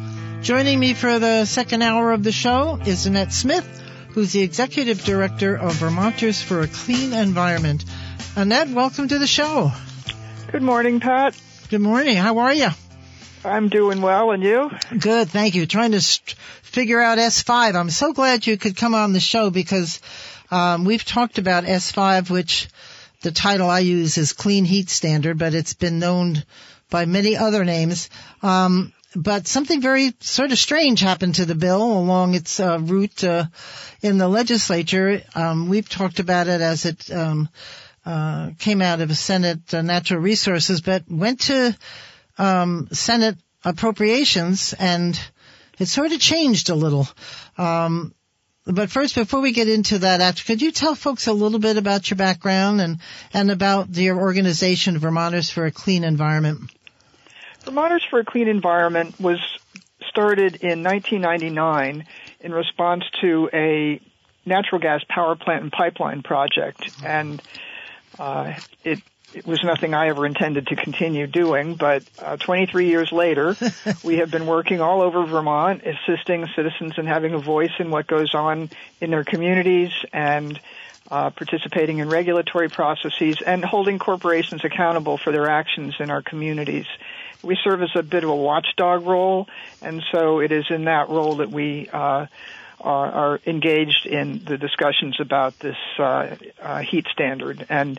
Joining me for the second hour of the show is Annette Smith, who's the Executive Director of Vermonters for a Clean Environment. Annette, welcome to the show. Good morning, Pat. Good morning. How are you? I'm doing well, and you? Good, thank you. Trying to st- figure out S5. I'm so glad you could come on the show because um, we've talked about S5, which the title I use is Clean Heat Standard, but it's been known by many other names. Um, but something very sort of strange happened to the bill along its uh, route uh, in the legislature. Um, we've talked about it as it um, uh, came out of Senate uh, Natural Resources, but went to um, Senate Appropriations, and it sort of changed a little. Um, but first, before we get into that, could you tell folks a little bit about your background and and about your organization, Vermonters for a Clean Environment? Vermonters for a Clean Environment was started in 1999 in response to a natural gas power plant and pipeline project, and uh, it it was nothing I ever intended to continue doing, but uh, 23 years later, we have been working all over Vermont, assisting citizens in having a voice in what goes on in their communities and uh, participating in regulatory processes and holding corporations accountable for their actions in our communities. We serve as a bit of a watchdog role, and so it is in that role that we uh, are, are, engaged in the discussions about this uh, uh, heat standard. And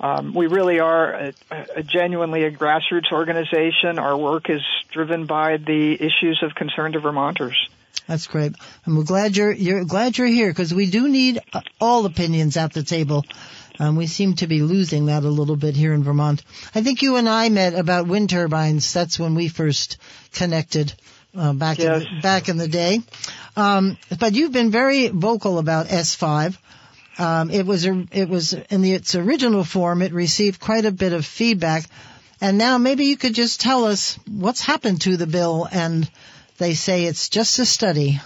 um, we really are a, a genuinely a grassroots organization. Our work is driven by the issues of concern to Vermonters. That's great. We're glad you're you're glad you're here because we do need uh, all opinions at the table. Um, we seem to be losing that a little bit here in Vermont. I think you and I met about wind turbines. That's when we first connected uh, back yes. in the, back in the day. Um, but you've been very vocal about S5. Um, it was a, it was in the, its original form. It received quite a bit of feedback, and now maybe you could just tell us what's happened to the bill. And they say it's just a study.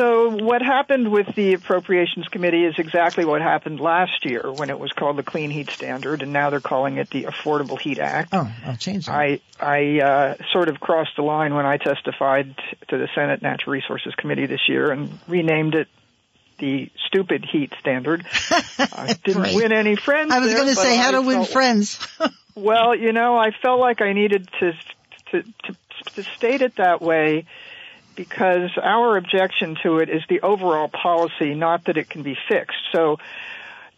So what happened with the Appropriations Committee is exactly what happened last year when it was called the Clean Heat Standard, and now they're calling it the Affordable Heat Act. Oh, I'll change that. I I uh, sort of crossed the line when I testified to the Senate Natural Resources Committee this year and renamed it the stupid heat standard. I didn't win any friends. I was going to say how I to win friends. well, you know, I felt like I needed to to to, to state it that way because our objection to it is the overall policy, not that it can be fixed. So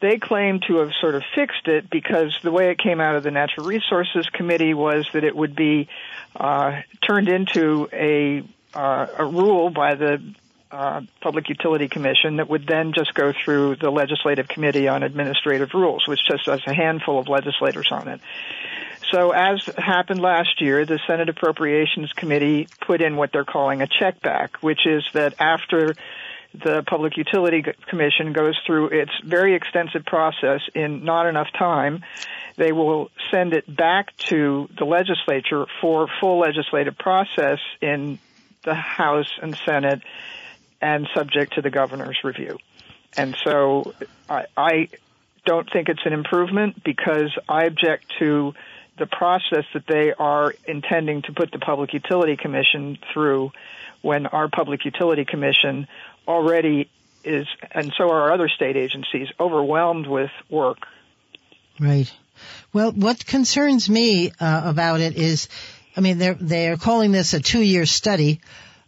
they claim to have sort of fixed it because the way it came out of the Natural Resources Committee was that it would be uh, turned into a uh, a rule by the uh, Public Utility Commission that would then just go through the Legislative Committee on Administrative Rules, which just has a handful of legislators on it. So as happened last year, the Senate Appropriations Committee put in what they're calling a check back, which is that after the Public Utility Commission goes through its very extensive process in not enough time, they will send it back to the legislature for full legislative process in the House and Senate and subject to the governor's review. And so I, I don't think it's an improvement because I object to the process that they are intending to put the Public Utility Commission through when our Public Utility Commission already is, and so are our other state agencies, overwhelmed with work. Right. Well, what concerns me uh, about it is, I mean, they're they're calling this a two-year study,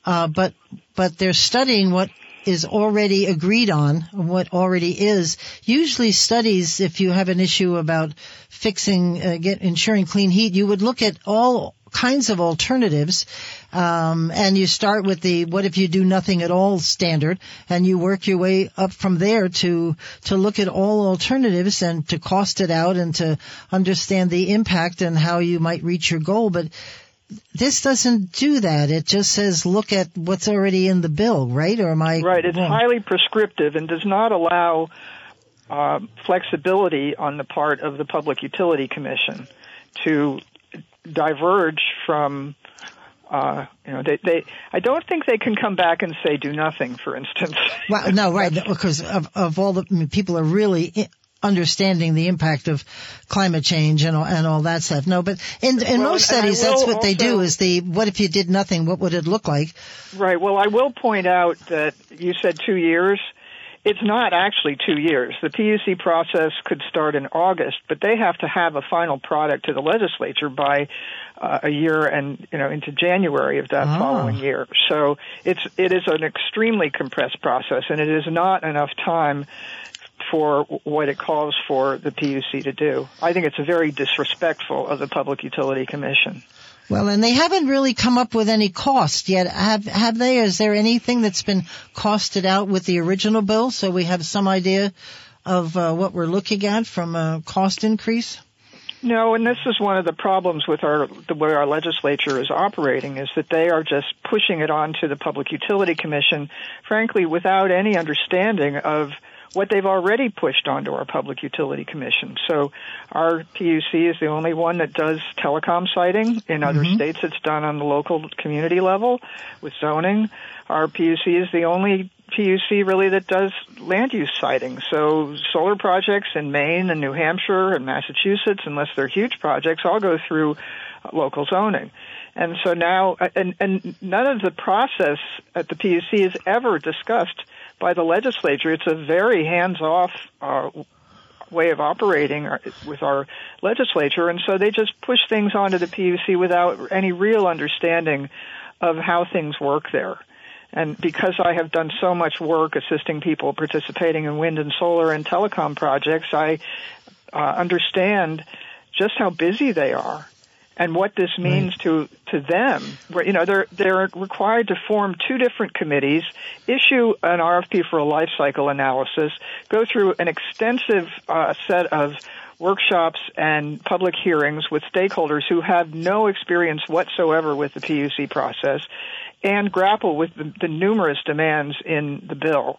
uh, but but they're studying what is already agreed on, what already is. Usually studies, if you have an issue about fixing, uh, get, ensuring clean heat, you would look at all kinds of alternatives. Um, and you start with the what if you do nothing at all standard and you work your way up from there to to look at all alternatives and to cost it out and to understand the impact and how you might reach your goal but this doesn't do that. It just says look at what's already in the bill, right? Or am I right? It's wrong? highly prescriptive and does not allow uh, flexibility on the part of the Public Utility Commission to diverge from. Uh, you know, they, they, I don't think they can come back and say do nothing, for instance. Well, no, right, because of, of all the I mean, people are really understanding the impact of climate change and all, and all that stuff. No, but in, in Well, most studies, that's what they do is the, what if you did nothing? What would it look like? Right. Well, I will point out that you said two years. It's not actually two years. The PUC process could start in August, but they have to have a final product to the legislature by uh, a year and you know into January of that Ah. following year. So it's it is an extremely compressed process, and it is not enough time for what it calls for the PUC to do. I think it's very disrespectful of the Public Utility Commission. Well, and they haven't really come up with any cost yet. Have, have they? Is there anything that's been costed out with the original bill so we have some idea of uh, what we're looking at from a cost increase? No, and this is one of the problems with our the way our legislature is operating is that they are just pushing it on to the Public Utility Commission, frankly, without any understanding of what they've already pushed onto our Public Utility Commission. So our PUC is the only one that does telecom siting. In other mm-hmm. states, it's done on the local community level with zoning. Our PUC is the only PUC really that does land use siting. So solar projects in Maine and New Hampshire and Massachusetts, unless they're huge projects, all go through local zoning. And so now, and, and none of the process at the PUC is ever discussed by the legislature. It's a very hands-off uh, way of operating with our legislature, and so they just push things onto the PUC without any real understanding of how things work there. And because I have done so much work assisting people participating in wind and solar and telecom projects, I uh, understand just how busy they are and what this means to to them. You know, they're they're required to form two different committees, issue an RFP for a life cycle analysis, go through an extensive uh, set of workshops and public hearings with stakeholders who have no experience whatsoever with the PUC process, and grapple with the, the numerous demands in the bill.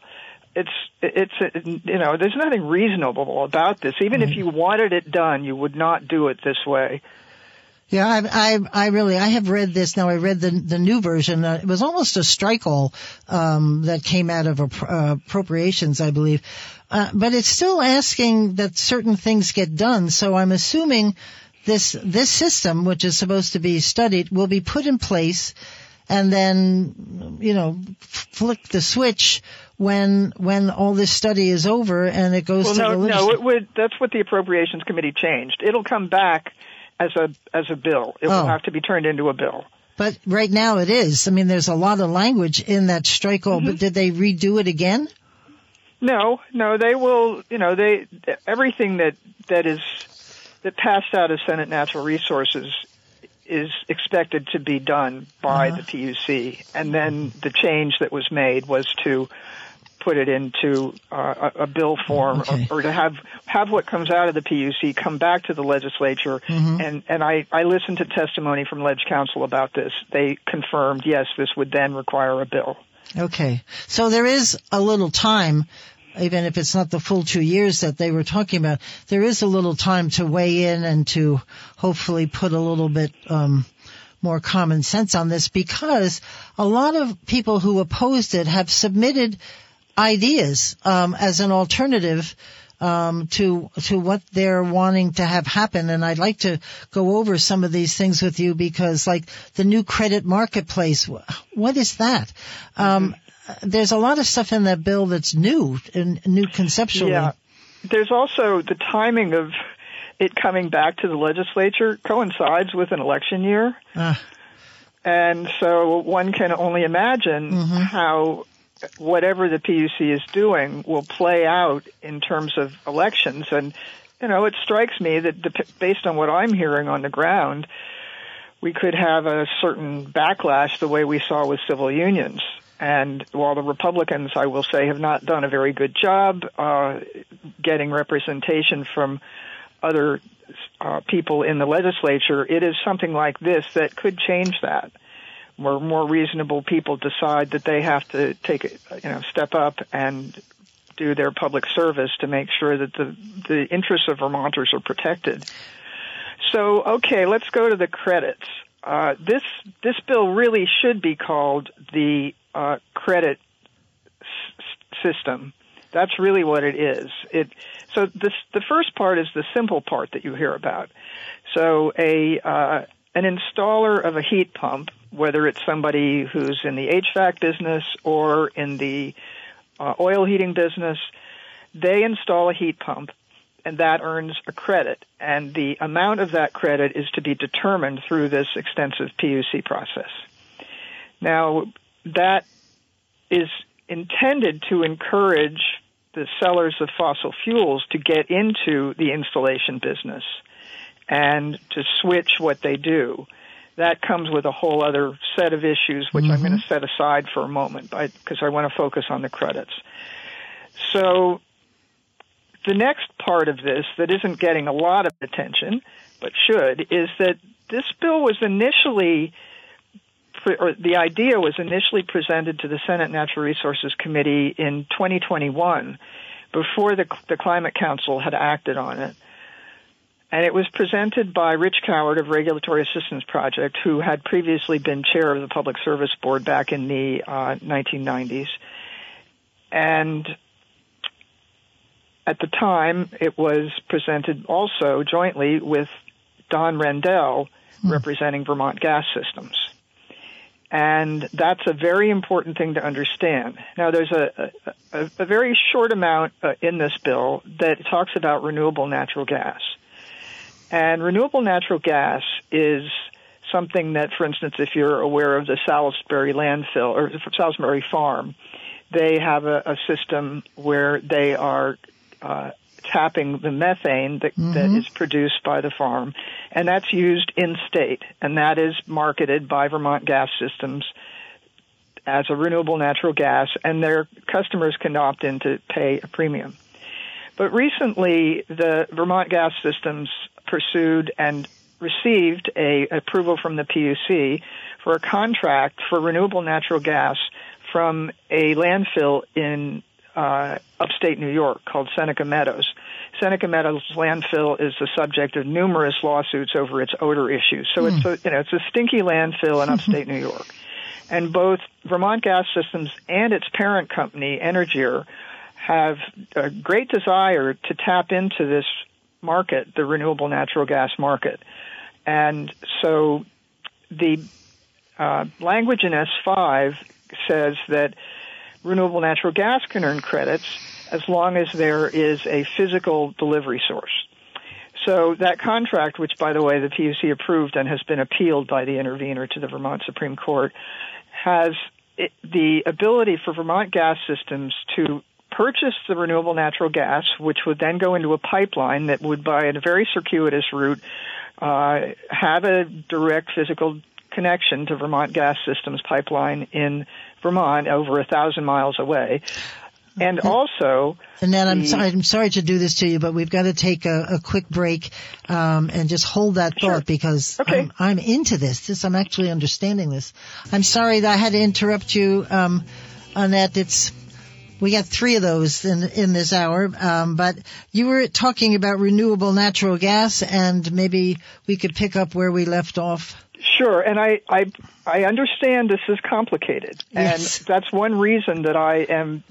It's it's you know there's nothing reasonable about this. Even if you wanted it done you would not do it this way Yeah, I, I, I really, I have read this now. I read the the new version. Uh, it was almost a strike all um, that came out of appro- uh, appropriations, I believe. Uh, but it's still asking that certain things get done. So I'm assuming this this system, which is supposed to be studied, will be put in place, and then you know flick the switch when when all this study is over and it goes well to no the no it would that's what the appropriations committee changed it'll come back as a as a bill it Oh. will have to be turned into a bill But right now it is. I mean, there's a lot of language in that strike all, but did they redo it again? No, no, they will. You know, they everything that that is that passed out of Senate Natural Resources is expected to be done by Uh-huh. the PUC, and then the change that was made was to put it into uh, a, bill form, Okay. or, or to have have what comes out of the PUC come back to the legislature. Mm-hmm. And and I I listened to testimony from Leg Council about this. They confirmed yes, this would then require a bill. Okay. So there is a little time, even if it's not the full two years that they were talking about, there is a little time to weigh in and to hopefully put a little bit, um, more common sense on this because a lot of people who opposed it have submitted ideas um, as an alternative um, to to what they're wanting to have happen. And I'd like to go over some of these things with you because, like the new credit marketplace, what is that? Um. There's a lot of stuff in that bill that's new and new conceptually. Yeah. There's also the timing of it coming back to the legislature coincides with an election year. Uh. And so one can only imagine mm-hmm. how whatever the PUC is doing will play out in terms of elections. And, you know, it strikes me that the, based on what I'm hearing on the ground, we could have a certain backlash the way we saw with civil unions. And while the Republicans, I will say, have not done a very good job uh, getting representation from other uh, people in the legislature, it is something like this that could change that where more reasonable people decide that they have to take you know step up and do their public service to make sure that the the interests of Vermonters are protected. So okay, let's go to the credits. Uh, this this bill really should be called the uh, credit s- system. That's really what it is. It so this the first part is the simple part that you hear about. So a uh, an installer of a heat pump whether it's somebody who's in the HVAC business or in the uh, oil heating business, they install a heat pump and that earns a credit. And the amount of that credit is to be determined through this extensive PUC process. Now, that is intended to encourage the sellers of fossil fuels to get into the installation business and to switch what they do that comes with a whole other set of issues, which mm-hmm. I'm going to set aside for a moment because I want to focus on the credits. So the next part of this that isn't getting a lot of attention, but should, is that this bill was initially, or the idea was initially presented to the Senate Natural Resources Committee in 2021 before the, the Climate Council had acted on it. And it was presented by Rich Cowart of Regulatory Assistance Project, who had previously been chair of the Public Service Board back in the uh, 1990s. And at the time, it was presented also jointly with Don Rendall, hmm. representing Vermont Gas Systems. And that's a very important thing to understand. Now, there's a, a, a very short amount uh, in this bill that talks about renewable natural gas. And renewable natural gas is something that, for instance, if you're aware of the Salisbury landfill or Salisbury farm, they have a, a system where they are uh, tapping the methane that, mm-hmm. that is produced by the farm, and that's used in state, and that is marketed by Vermont Gas Systems as a renewable natural gas, and their customers can opt in to pay a premium. But recently, the Vermont Gas Systems pursued and received a approval from the PUC for a contract for renewable natural gas from a landfill in uh, upstate New York called Seneca Meadows. Seneca Meadows landfill is the subject of numerous lawsuits over its odor issues. So mm. it's a, you know it's a stinky landfill in upstate New York, and both Vermont Gas Systems and its parent company Énergir have a great desire to tap into this market, the renewable natural gas market. And so the uh, language in S5 says that renewable natural gas can earn credits as long as there is a physical delivery source. So that contract, which by the way the PUC approved and has been appealed by the intervener to the Vermont Supreme Court, has the ability for Vermont gas systems to purchase the renewable natural gas, which would then go into a pipeline that would, by a very circuitous route, uh, have a direct physical connection to Vermont Gas Systems pipeline in Vermont, over a thousand miles away. And also, and then I'm sorry, I'm sorry to do this to you, but we've got to take a, a quick break um, and just hold that thought sure. because okay. I'm, I'm, into this. This I'm actually understanding this. I'm sorry that I had to interrupt you, um, Annette. It's we got three of those in in this hour. Um, but you were talking about renewable natural gas, and maybe we could pick up where we left off. Sure, and I, I I understand this is complicated, Yes. and that's one reason that I am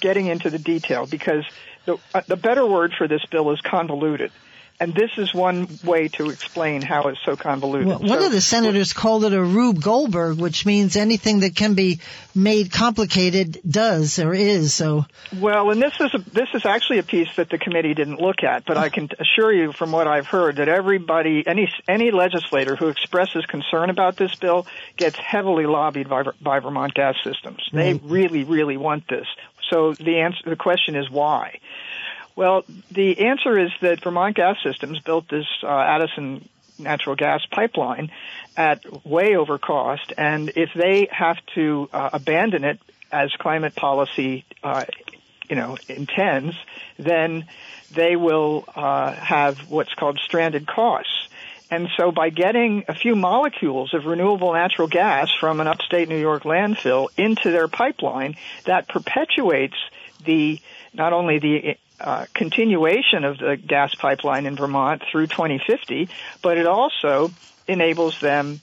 getting into the detail because the uh, the better word for this bill is convoluted, and this is one way to explain how it's so convoluted. Well, one So- of the senators called it a Rube Goldberg, which means anything that can be made complicated does or is. So, Well, and this is a, this is actually a piece that the committee didn't look at, but I can assure you from what I've heard that everybody, any any legislator who expresses concern about this bill gets heavily lobbied by, by Vermont Gas Systems. They Right. really, really want this. So the answer, the question is why. Well, the answer is that Vermont Gas Systems built this uh, Addison natural gas pipeline at way over cost, and if they have to uh, abandon it as climate policy, uh, you know, intends, then they will uh, have what's called stranded costs. And so by getting a few molecules of renewable natural gas from an upstate New York landfill into their pipeline, that perpetuates the, not only the uh, continuation of the gas pipeline in Vermont through 2050, but it also enables them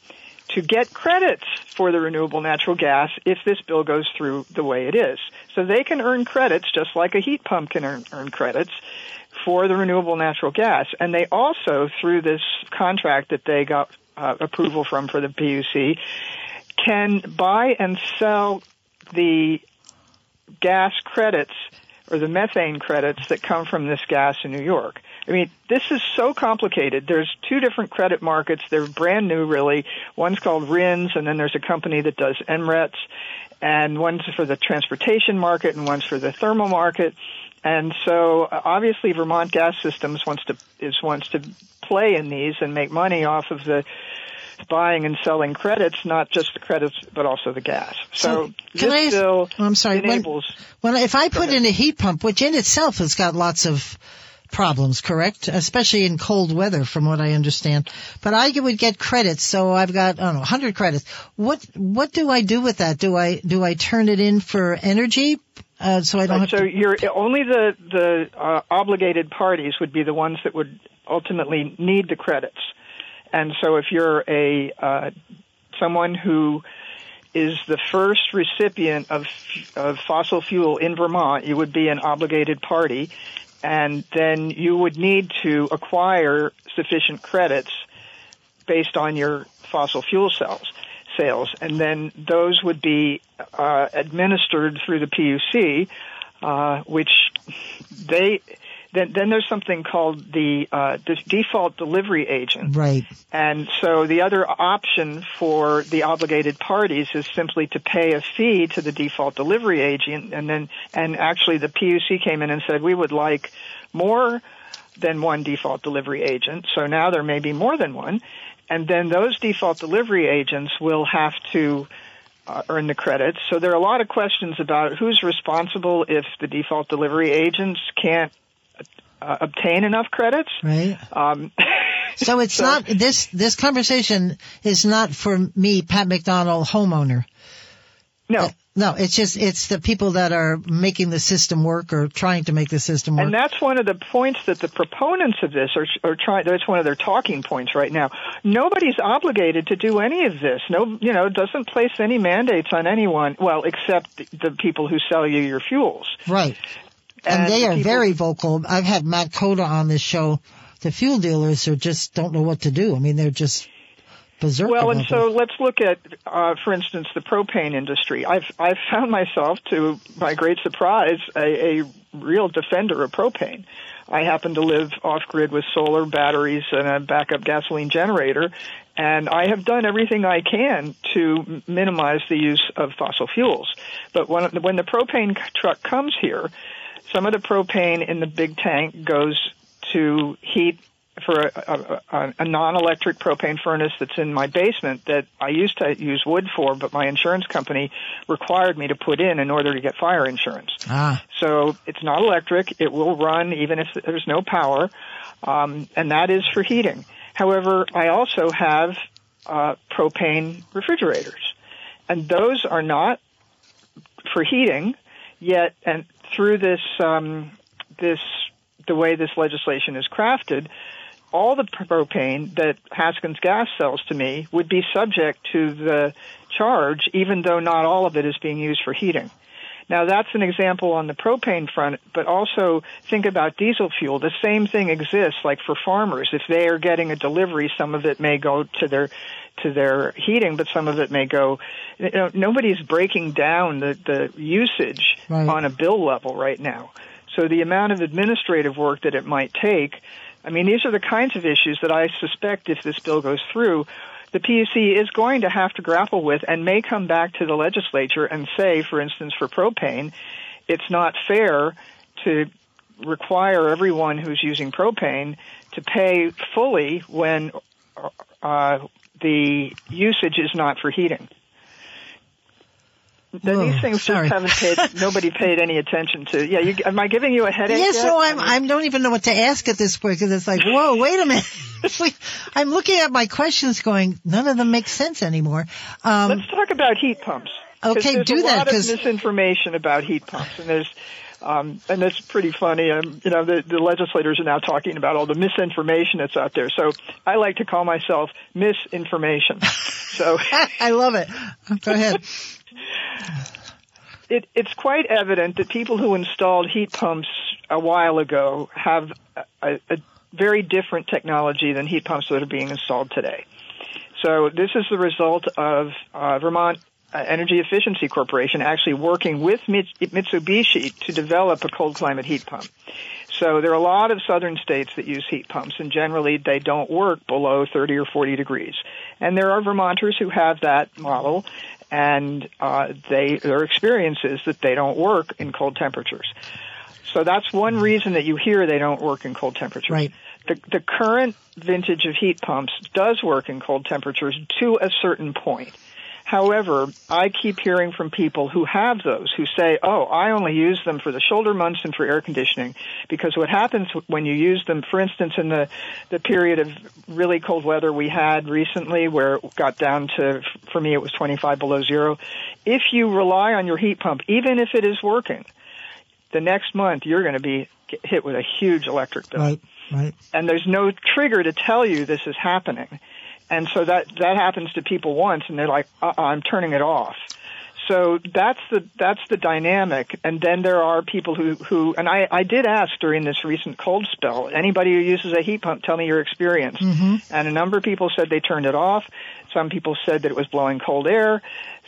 to get credits for the renewable natural gas if this bill goes through the way it is. So they can earn credits just like a heat pump can earn, earn credits for the renewable natural gas. And they also, through this contract that they got uh, approval from for the PUC, can buy and sell the gas credits or the methane credits that come from this gas in New York. I mean, this is so complicated. There's two different credit markets. They're brand new, really. One's called RINs, and then there's a company that does M-RETS, and one's for the transportation market, and one's for the thermal market. And so, uh, obviously, Vermont Gas Systems wants to is wants to play in these and make money off of the buying and selling credits, not just the credits, but also the gas. So, can this I bill Oh, I'm sorry, when- enables. Well, if I put in a heat pump, which in itself has got lots of problems, correct? Especially in cold weather, from what I understand. But I would get credits, so I've got I don't know 100 credits. What what do I do with that? Do I do I turn it in for energy? Uh, so I don't Right, have so to. you're only the the uh, obligated parties would be the ones that would ultimately need the credits. And so if you're a uh, someone who is the first recipient of of fossil fuel in Vermont, you would be an obligated party, and then you would need to acquire sufficient credits based on your fossil fuel cells sales, and then those would be uh, administered through the PUC, uh, which they then then there's something called the uh, default delivery agent, Right. and so the other option for the obligated parties is simply to pay a fee to the default delivery agent, and then and actually the PUC came in and said we would like more than one default delivery agent. So now there may be more than one, and then those default delivery agents will have to uh, earn the credits. So there are a lot of questions about who's responsible if the default delivery agents can't uh, obtain enough credits. Right. Um, So it's So- not this this conversation is not for me, Pat McDonald, homeowner. no. No, it's just it's the people that are making the system work or trying to make the system work. And that's one of the points that the proponents of this are, are trying. That's one of their talking points right now. Nobody's obligated to do any of this. No, you know, it doesn't place any mandates on anyone. Well, except the people who sell you your fuels. right. And, they are people- very vocal. I've had Matt Cota on this show. The fuel dealers are just don't know what to do. I mean, they're just berserk. Well, and so let's look at, uh, for instance, the propane industry. I've I've found myself, to my great surprise, a, a real defender of propane. I happen to live off grid with solar batteries and a backup gasoline generator, and I have done everything I can to minimize the use of fossil fuels. But when when the propane truck comes here, some of the propane in the big tank goes to heat for a, a, a non-electric propane furnace that's in my basement that I used to use wood for, but my insurance company required me to put in in order to get fire insurance. ah, So it's not electric. It will run even if there's no power, um, and that is for heating. However, I also have uh, propane refrigerators, and those are not for heating. Yet, and through this um, this the way this legislation is crafted, all the propane that Haskins Gas sells to me would be subject to the charge, even though not all of it is being used for heating. Now that's an example on the propane front, but also think about diesel fuel. The same thing exists like for farmers. If they are getting a delivery, some of it may go to their to their heating, but some of it may go. You know, nobody's breaking down the the usage Right. on a bill level right now. So the amount of administrative work that it might take. I mean, these are the kinds of issues that I suspect if this bill goes through, the PUC is going to have to grapple with and may come back to the legislature and say, for instance, for propane, it's not fair to require everyone who's using propane to pay fully when uh, the usage is not for heating. Then Whoa, these things sorry. just haven't paid. nobody paid any attention to. Yeah, you, am I giving you a headache? Yes, so I'm, I don't even know what to ask at this point because it's like, whoa, wait a minute. Like, I'm looking at my questions going, none of them make sense anymore. Um, Let's talk about heat pumps. Okay, do that. there's a lot of misinformation about heat pumps, and there's um, and it's pretty funny. Um, you know, the, the legislators are now talking about all the misinformation that's out there. So I like to call myself misinformation. so I love it. Go ahead. It, it's quite evident that people who installed heat pumps a while ago have a, a very different technology than heat pumps that are being installed today. So this is the result of uh, Vermont uh, Energy Efficiency Corporation actually working with Mitsubishi to develop a cold climate heat pump. So there are a lot of southern states that use heat pumps, and generally they don't work below 30 or 40 degrees. And there are Vermonters who have that model, and uh, they their experience is that they don't work in cold temperatures. So that's one reason that you hear they don't work in cold temperatures. Right. The, the current vintage of heat pumps does work in cold temperatures to a certain point. However, I keep hearing from people who have those who say, oh, I only use them for the shoulder months and for air conditioning. Because what happens when you use them, for instance, in the, the period of really cold weather we had recently where it got down to, for me, it was 25 below zero. If you rely on your heat pump, even if it is working, the next month you're going to be hit with a huge electric bill Right, right. and there's no trigger to tell you this is happening. And so that that happens to people once, and they're like, uh-uh, "I'm turning it off." So that's the that's the dynamic. And then there are people who who and I I did ask during this recent cold spell, anybody who uses a heat pump, tell me your experience. And a number of people said they turned it off. Some people said that it was blowing cold air.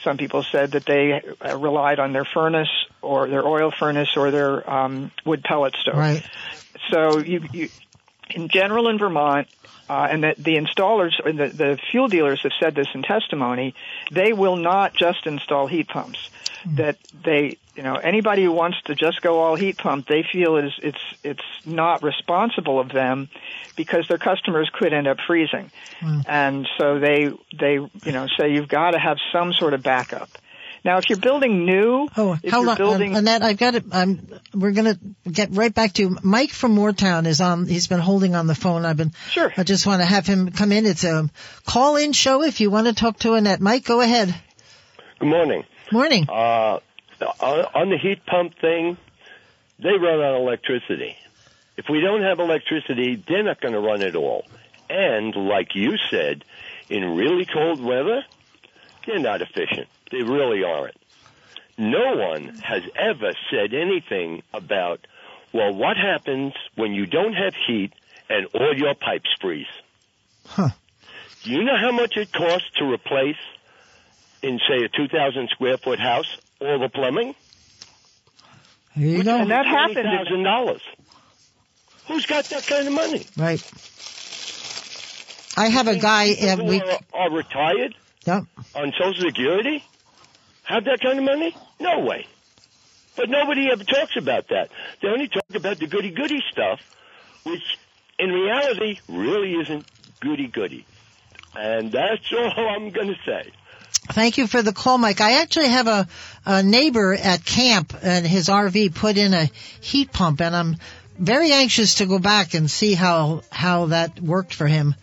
Some people said that they uh, relied on their furnace or their oil furnace or their um, wood pellet stove. Right. So you, you in general in Vermont, uh, and that the installers, or the, the fuel dealers have said this in testimony, they will not just install heat pumps. That they, you know, anybody who wants to just go all heat pump, they feel is it's it's not responsible of them because their customers could end up freezing, and so they they you know say you've got to have some sort of backup. Now, if you're building new, Oh, if how you're long, building, um, Annette? I've got it. Um, we're going to get right back to you. Mike from Moretown. Is on. He's been holding on the phone. I've been. Sure. I just want to have him come in. It's a call-in show. If you want to talk to Annette, Mike, go ahead. Good morning. Morning. Uh, on, on the heat pump thing, they run on electricity. If we don't have electricity, they're not going to run at all. And like you said, in really cold weather, they're not efficient. They really aren't. No one has ever said anything about, well, what happens when you don't have heat and all your pipes freeze? Huh. Do you know how much it costs to replace, in say a 2,000 square foot house, all the plumbing? Here you go. And that happened in- thousand dollars. Who's got that kind of money? Right. I have a guy. Uh, we. who are, are retired Yep. on Social Security have that kind of money? No way. But nobody ever talks about that. They only talk about the goody goody stuff, which in reality really isn't goody goody. And that's all I'm going to say. Thank you for the call, Mike. I actually have a, a neighbor at camp and his RV put in a heat pump and I'm very anxious to go back and see how, how that worked for him.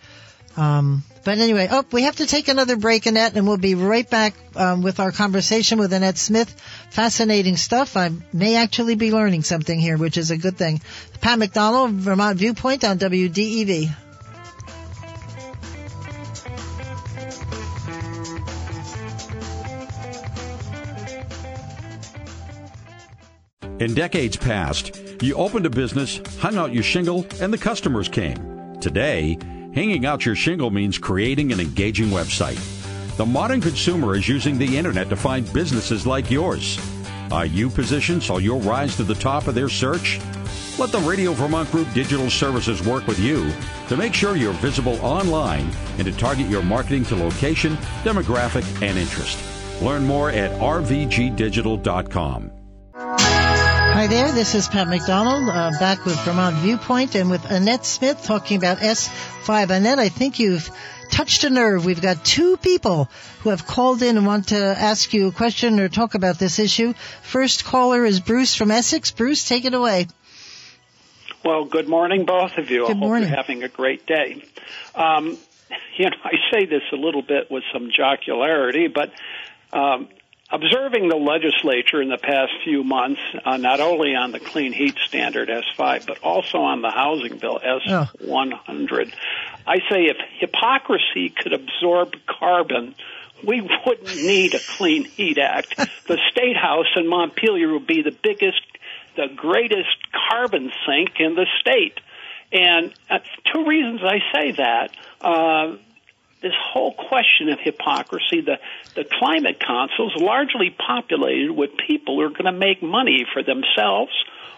Um, but anyway, oh, we have to take another break, Annette, and we'll be right back um, with our conversation with Annette Smith. Fascinating stuff. I may actually be learning something here, which is a good thing. Pat McDonald, Vermont Viewpoint on WDEV. In decades past, you opened a business, hung out your shingle, and the customers came. Today, hanging out your shingle means creating an engaging website. The modern consumer is using the internet to find businesses like yours. Are you positioned so you'll rise to the top of their search? Let the Radio Vermont Group Digital Services work with you to make sure you're visible online and to target your marketing to location, demographic, and interest. Learn more at rvgdigital.com. Hi there, this is Pat McDonald, uh, back with Vermont Viewpoint and with Annette Smith talking about S5. Annette, I think you've touched a nerve. We've got two people who have called in and want to ask you a question or talk about this issue. First caller is Bruce from Essex. Bruce, take it away. Well, good morning, both of you. Good I morning. hope you're having a great day. Um, you know, I say this a little bit with some jocularity, but um, observing the legislature in the past few months, uh, not only on the clean heat standard S5, but also on the housing bill S100, I say if hypocrisy could absorb carbon, we wouldn't need a clean heat act. the state house in Montpelier would be the biggest, the greatest carbon sink in the state. And uh, two reasons I say that. Uh, this whole question of hypocrisy, the, the climate council is largely populated with people who are going to make money for themselves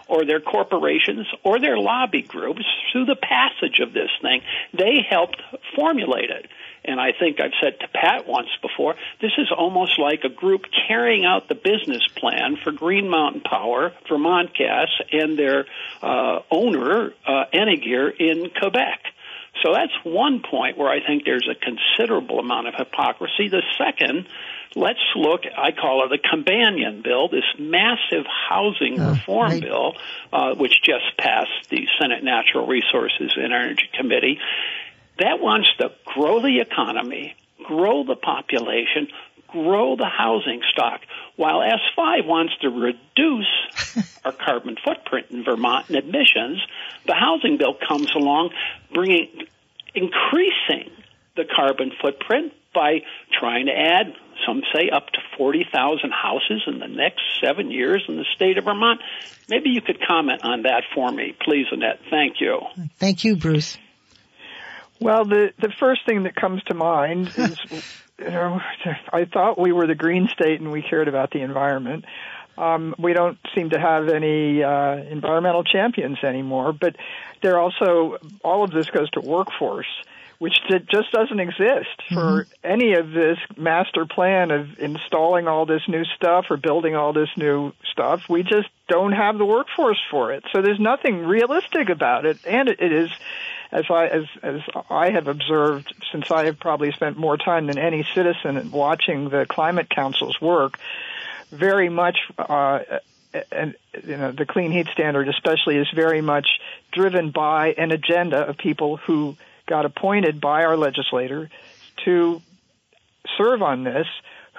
or their corporations or their lobby groups through the passage of this thing. They helped formulate it. And I think I've said to Pat once before, this is almost like a group carrying out the business plan for Green Mountain Power, Vermont Gas, and their uh, owner, uh, Energir, in Quebec. So that's one point where I think there's a considerable amount of hypocrisy. The second, let's look, I call it the companion bill, this massive housing Oh, reform right. bill, uh, which just passed the Senate Natural Resources and Energy Committee. That wants to grow the economy, grow the population, grow the housing stock, while S5 wants to reduce our carbon footprint in Vermont and emissions. The housing bill comes along bringing increasing the carbon footprint by trying to add some say up to 40,000 houses in the next 7 years in the state of Vermont. Maybe you could comment on that for me, please Annette. Thank you. Thank you, Bruce. Well, the the first thing that comes to mind is, you know, I thought we were the green state and we cared about the environment. Um, we don't seem to have any uh, environmental champions anymore, but there also all of this goes to workforce, which just doesn't exist for any of this master plan of installing all this new stuff or building all this new stuff. We just don't have the workforce for it, so there's nothing realistic about it, and it is as I as as I have observed since I have probably spent more time than any citizen watching the climate council's work, very much uh, and you know the clean heat standard especially is very much driven by an agenda of people who got appointed by our legislator to serve on this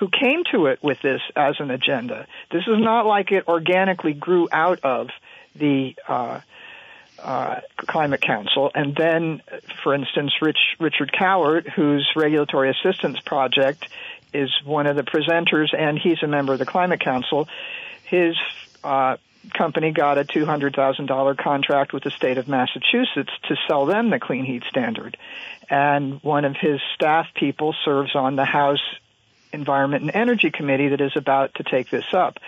who came to it with this as an agenda. This is not like it organically grew out of the uh, uh, Climate Council. And then, for instance, Rich, Richard Cowart, whose Regulatory Assistance Project is one of the presenters, and he's a member of the Climate Council. His uh, company got a $200,000 contract with the state of Massachusetts to sell them the clean heat standard. And one of his staff people serves on the House Environment and Energy Committee that is about to take this up.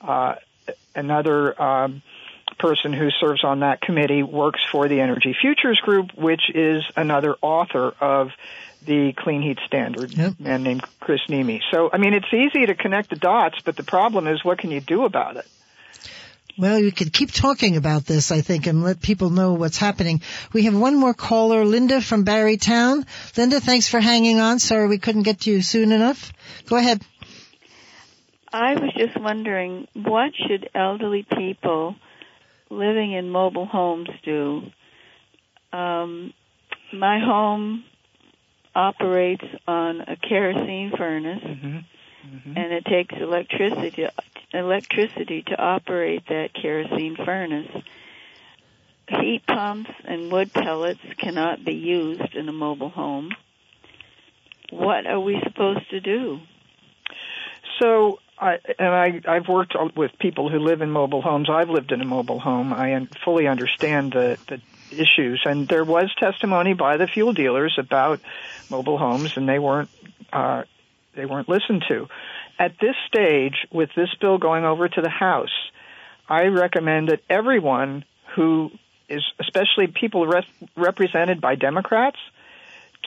Uh, another um, person who serves on that committee works for the Energy Futures Group, which is another author of the Clean Heat Standard, Yep. a man named Chris Neme. So, I mean, it's easy to connect the dots, but the problem is what can you do about it? Well, you could keep talking about this, I think, and let people know what's happening. We have one more caller, Linda from Barre Town. Linda, thanks for hanging on. Sorry we couldn't get to you soon enough. Go ahead. I was just wondering, what should elderly people living in mobile homes do? Um, my home operates on a kerosene furnace, and it takes electricity electricity to operate that kerosene furnace. Heat pumps and wood pellets cannot be used in a mobile home. What are we supposed to do? So I, and I, I've worked with people who live in mobile homes. I've lived in a mobile home. I fully understand the, the issues. And there was testimony by the fuel dealers about mobile homes, and they weren't uh, they weren't listened to. At this stage, with this bill going over to the House, I recommend that everyone who is, especially people re- represented by Democrats,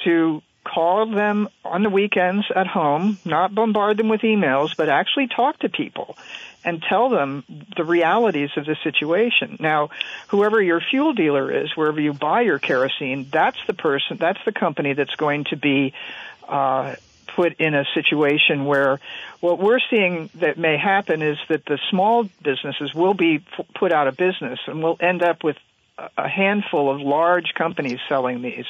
to call them on the weekends at home, not bombard them with emails, but actually talk to people and tell them the realities of the situation. Now, whoever your fuel dealer is, wherever you buy your kerosene, that's the person, that's the company that's going to be uh, put in a situation where what we're seeing that may happen is that the small businesses will be put out of business and we'll end up with a handful of large companies selling these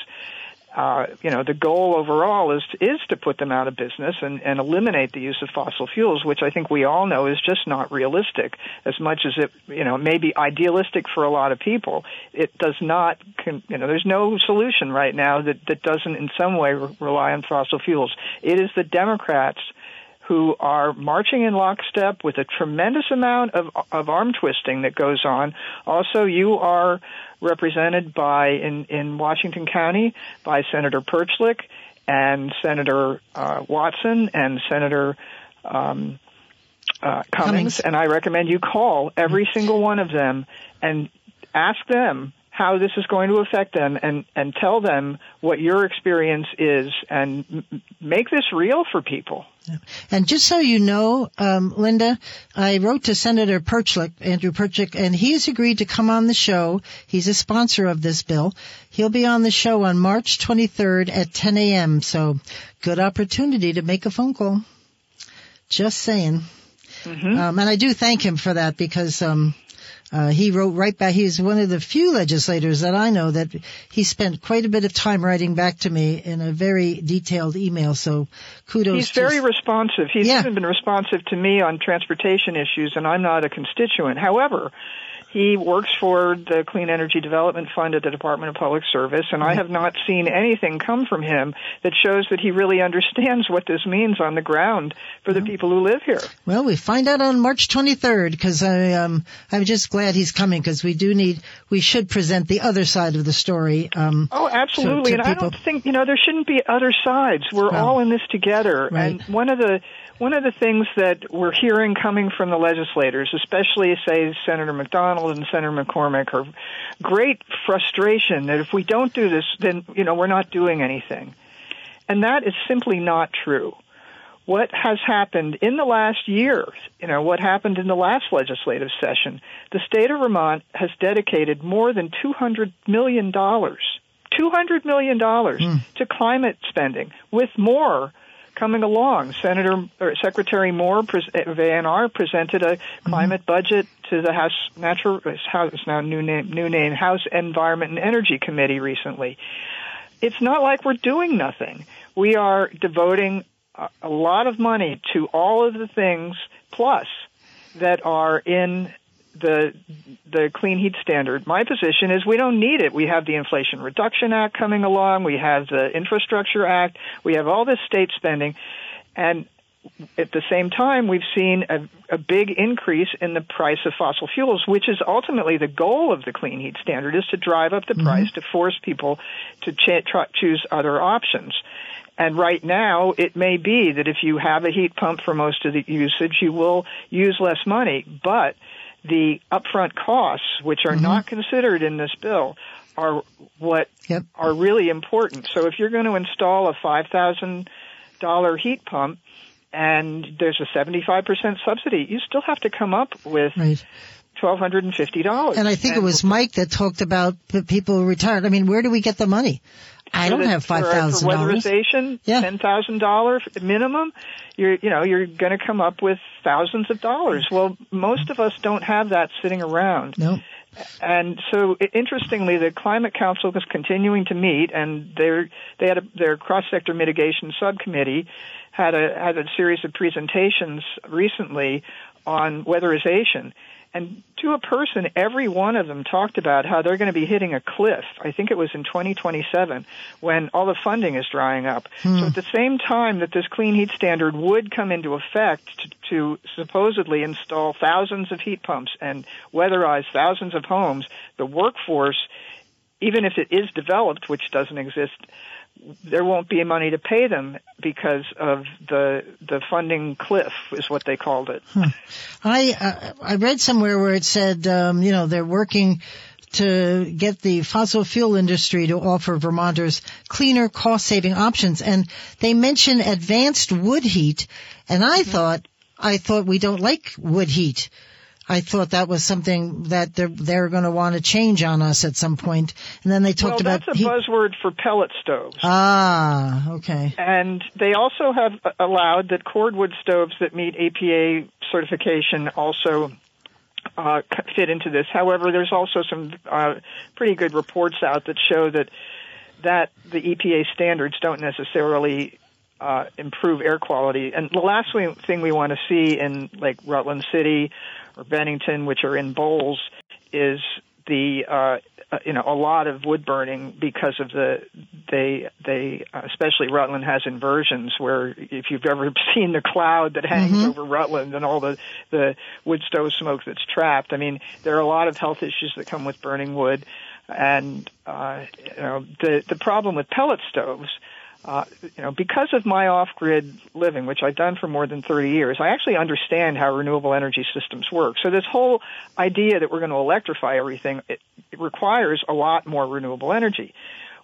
uh, you know, the goal overall is is to put them out of business and, and eliminate the use of fossil fuels, which I think we all know is just not realistic. As much as it, you know, may be idealistic for a lot of people, it does not, you know, there's no solution right now that, that doesn't in some way re- rely on fossil fuels. It is the Democrats who are marching in lockstep with a tremendous amount of, of arm twisting that goes on. Also, you are represented by in in Washington County by Senator Perchlik and Senator uh, Watson and Senator um, uh, Cummings, Cummings, and I recommend you call every single one of them and ask them how this is going to affect them and, and tell them what your experience is and m- make this real for people. And just so you know, um, Linda, I wrote to Senator Perchlik, Andrew Perchlik, and he has agreed to come on the show. He's a sponsor of this bill. He'll be on the show on March 23rd at 10 a.m. So good opportunity to make a phone call. Just saying. Mm-hmm. Um, and I do thank him for that because um, uh, he wrote right back. He's one of the few legislators that I know that he spent quite a bit of time writing back to me in a very detailed email. So kudos. He's very responsive. He's yeah. even been responsive to me on transportation issues, and I'm not a constituent. However, he works for the Clean Energy Development Fund at the Department of Public Service, and I have not seen anything come from him that shows that he really understands what this means on the ground for the people who live here. Well, we find out on March 23rd because I um I'm just glad he's coming because we do need we should present the other side of the story. Um, oh, absolutely, to, to and people. I don't think you know there shouldn't be other sides. We're well, all in this together, right. and one of the one of the things that we're hearing coming from the legislators, especially say Senator MacDonald and Senator McCormack, are great frustration that if we don't do this, then you know we're not doing anything, and that is simply not true. What has happened in the last year, you know, what happened in the last legislative session, the state of Vermont has dedicated more than $200 million, $200 million mm. to climate spending, with more coming along. Senator or Secretary Moore of A&R presented a climate mm-hmm. budget to the House Natural House now new name new name House Environment and Energy Committee recently. It's not like we're doing nothing. We are devoting a lot of money to all of the things plus that are in the the clean heat standard. My position is we don't need it. We have the Inflation Reduction Act coming along. We have the Infrastructure Act. We have all this state spending, and at the same time, we've seen a, a big increase in the price of fossil fuels, which is ultimately the goal of the clean heat standard, is to drive up the mm-hmm. price to force people to ch- try, choose other options. And right now, it may be that if you have a heat pump for most of the usage, you will use less money. But the upfront costs, which are mm-hmm. not considered in this bill, are what yep. are really important. So if you're going to install a five thousand dollar heat pump and there's a seventy five percent subsidy, you still have to come up with right. twelve hundred and fifty dollars. And I think and it was Mike that talked about people who retired. I mean, where do we get the money? I don't have uh, five thousand dollars. Weatherization, yeah. ten thousand dollars minimum. You're, you know, you're going to come up with thousands of dollars. Well, most of us don't have that sitting around. No. And so, interestingly, the Climate Council is continuing to meet, and they're, they had a, their cross-sector mitigation subcommittee had a had a series of presentations recently on weatherization and to a person, every one of them talked about how they're going to be hitting a cliff. I think it was in 2027 when all the funding is drying up. Hmm. So at the same time that this clean heat standard would come into effect to, to supposedly install thousands of heat pumps and weatherize thousands of homes, the workforce, even if it is developed, which doesn't exist, there won't be money to pay them because of the the funding cliff is what they called it. I uh, I read somewhere where it said, um, you know, they're working to get the fossil fuel industry to offer Vermonters cleaner, cost-saving options, and they mention advanced wood heat, and I thought I thought we don't like wood heat. I thought that was something that they're, they're going to want to change on us at some point. And then they talked well, about that's a heat. buzzword for pellet stoves. Ah, okay. And they also have allowed that cordwood stoves that meet EPA certification also uh, fit into this. However, there's also some uh, pretty good reports out that show that that the EPA standards don't necessarily uh, improve air quality. And the last thing we want to see in like Rutland City or Bennington, which are in bowls, is the uh, you know a lot of wood burning because of the they they especially Rutland has inversions where if you've ever seen the cloud that hangs Mhm. over Rutland and all the the wood stove smoke that's trapped I mean there are a lot of health issues that come with burning wood and uh, you know the the problem with pellet stoves uh, you know, because of my off-grid living, which I've done for more than 30 years, I actually understand how renewable energy systems work. So this whole idea that we're going to electrify everything, it, it requires a lot more renewable energy.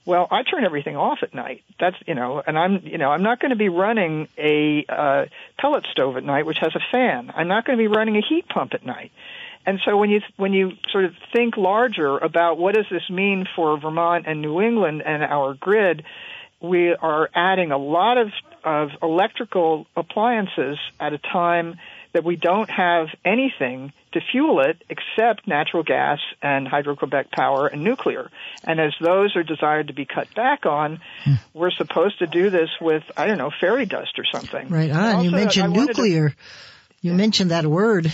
Well, I turn everything off at night. That's you know, and I'm you know I'm not going to be running a uh, pellet stove at night, which has a fan. I'm not going to be running a heat pump at night. And so when you when you sort of think larger about what does this mean for Vermont and New England and our grid, we are adding a lot of, of electrical appliances at a time that we don't have anything to fuel it except natural gas and Hydro-Quebec power and nuclear. And as those are desired to be cut back on, hmm. we're supposed to do this with, I don't know, fairy dust or something. Right. You Also, I mentioned wanted to- nuclear. You mentioned that word.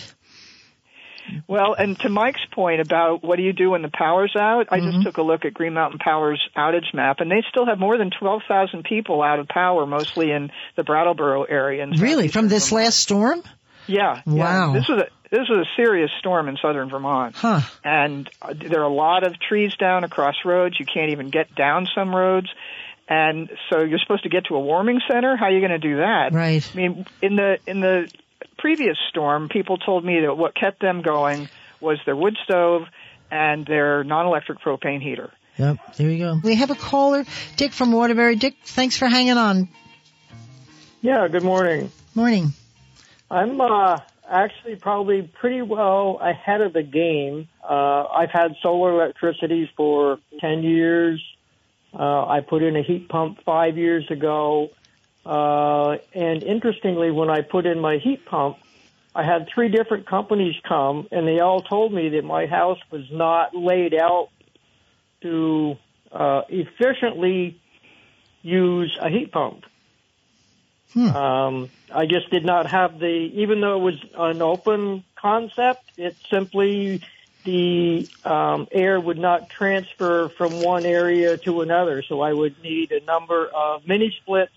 Well, and to Mike's point about what do you do when the power's out, I Mm-hmm. just took a look at Green Mountain Power's outage map, and they still have more than 12,000 people out of power, mostly in the Brattleboro area. Really? From this Vermont. last storm? Yeah. yeah. Wow. This was a this was a serious storm in southern Vermont, Huh. and uh, there are a lot of trees down across roads. You can't even get down some roads. And so you're supposed to get to a warming center. How are you going to do that? Right. I mean, in the in the previous storm, people told me that what kept them going was their wood stove and their non-electric propane heater. Yep. There you go. We have a caller, Dick from Waterbury. Dick, thanks for hanging on. Yeah, good morning. Morning. I'm uh, actually probably pretty well ahead of the game. Uh, I've had solar electricity for 10 years. Uh, I put in a heat pump five years ago. Uh, and interestingly, when I put in my heat pump, I had three different companies come, and they all told me that my house was not laid out to uh, efficiently use a heat pump. Um, I just did not have the, even though it was an open concept, it simply, the um, air would not transfer from one area to another. So I would need a number of mini splits,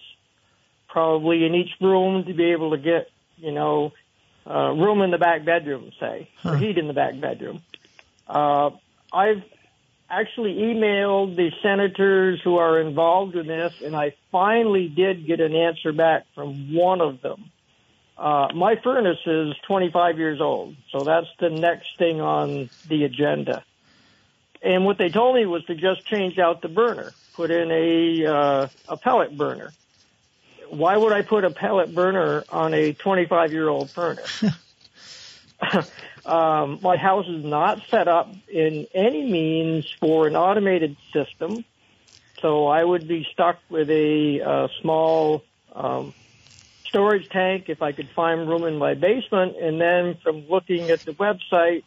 probably in each room to be able to get, you know, uh, room in the back bedroom, say, or heat in the back bedroom. Uh, I've actually emailed the senators who are involved in this, and I finally did get an answer back from one of them. Uh, my furnace is 25 years old, so that's the next thing on the agenda. And what they told me was to just change out the burner, put in a uh, a pellet burner. Why would I put a pellet burner on a 25 year old furnace? um, my house is not set up in any means for an automated system, so I would be stuck with a uh, small um, storage tank if I could find room in my basement. And then from looking at the website,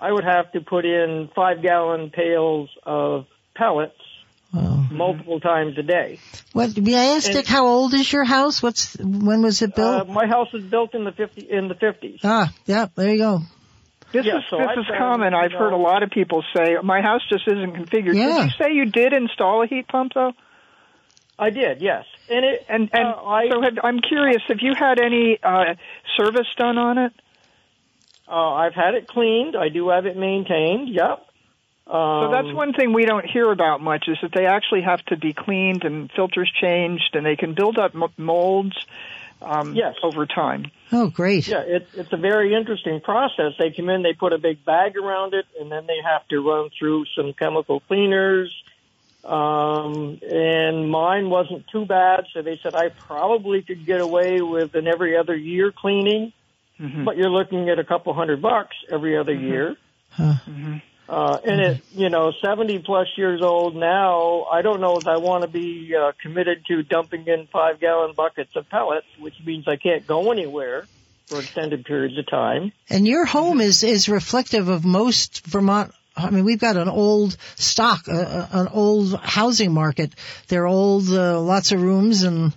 I would have to put in five gallon pails of pellets Wow. multiple times a day. What, may I ask, And- Dick, how old is your house? What's, when was it Uh, built? my house was built in the 50 in the 50s. ah, yeah, there you go. This Yeah, is so this I've is done, common. I've heard a lot of people say my house just isn't configured. Yeah. Did you say you did install a heat pump though? I did, yes. And it And and uh, I so have, I'm curious, have you had any uh, service done on it? uh, I've had it cleaned. I do have it maintained. Yep. Um, So that's one thing we don't hear about much is that they actually have to be cleaned and filters changed, and they can build up m- molds um, Yes. over time. Oh, great. Yeah, it, it's a very interesting process. They come in, they put a big bag around it, and then they have to run through some chemical cleaners. Um, and mine wasn't too bad, so they said I probably could get away with an every other year cleaning, Mhm. but you're looking at a couple hundred bucks every other year. Huh. Uh, and it, you know, 70 plus years old now, I don't know if I want to be uh, committed to dumping in five gallon buckets of pellets, which means I can't go anywhere for extended periods of time. And your home is is reflective of most Vermont. I mean, we've got an old stock, uh, uh, an old housing market. They're old, uh, lots of rooms, and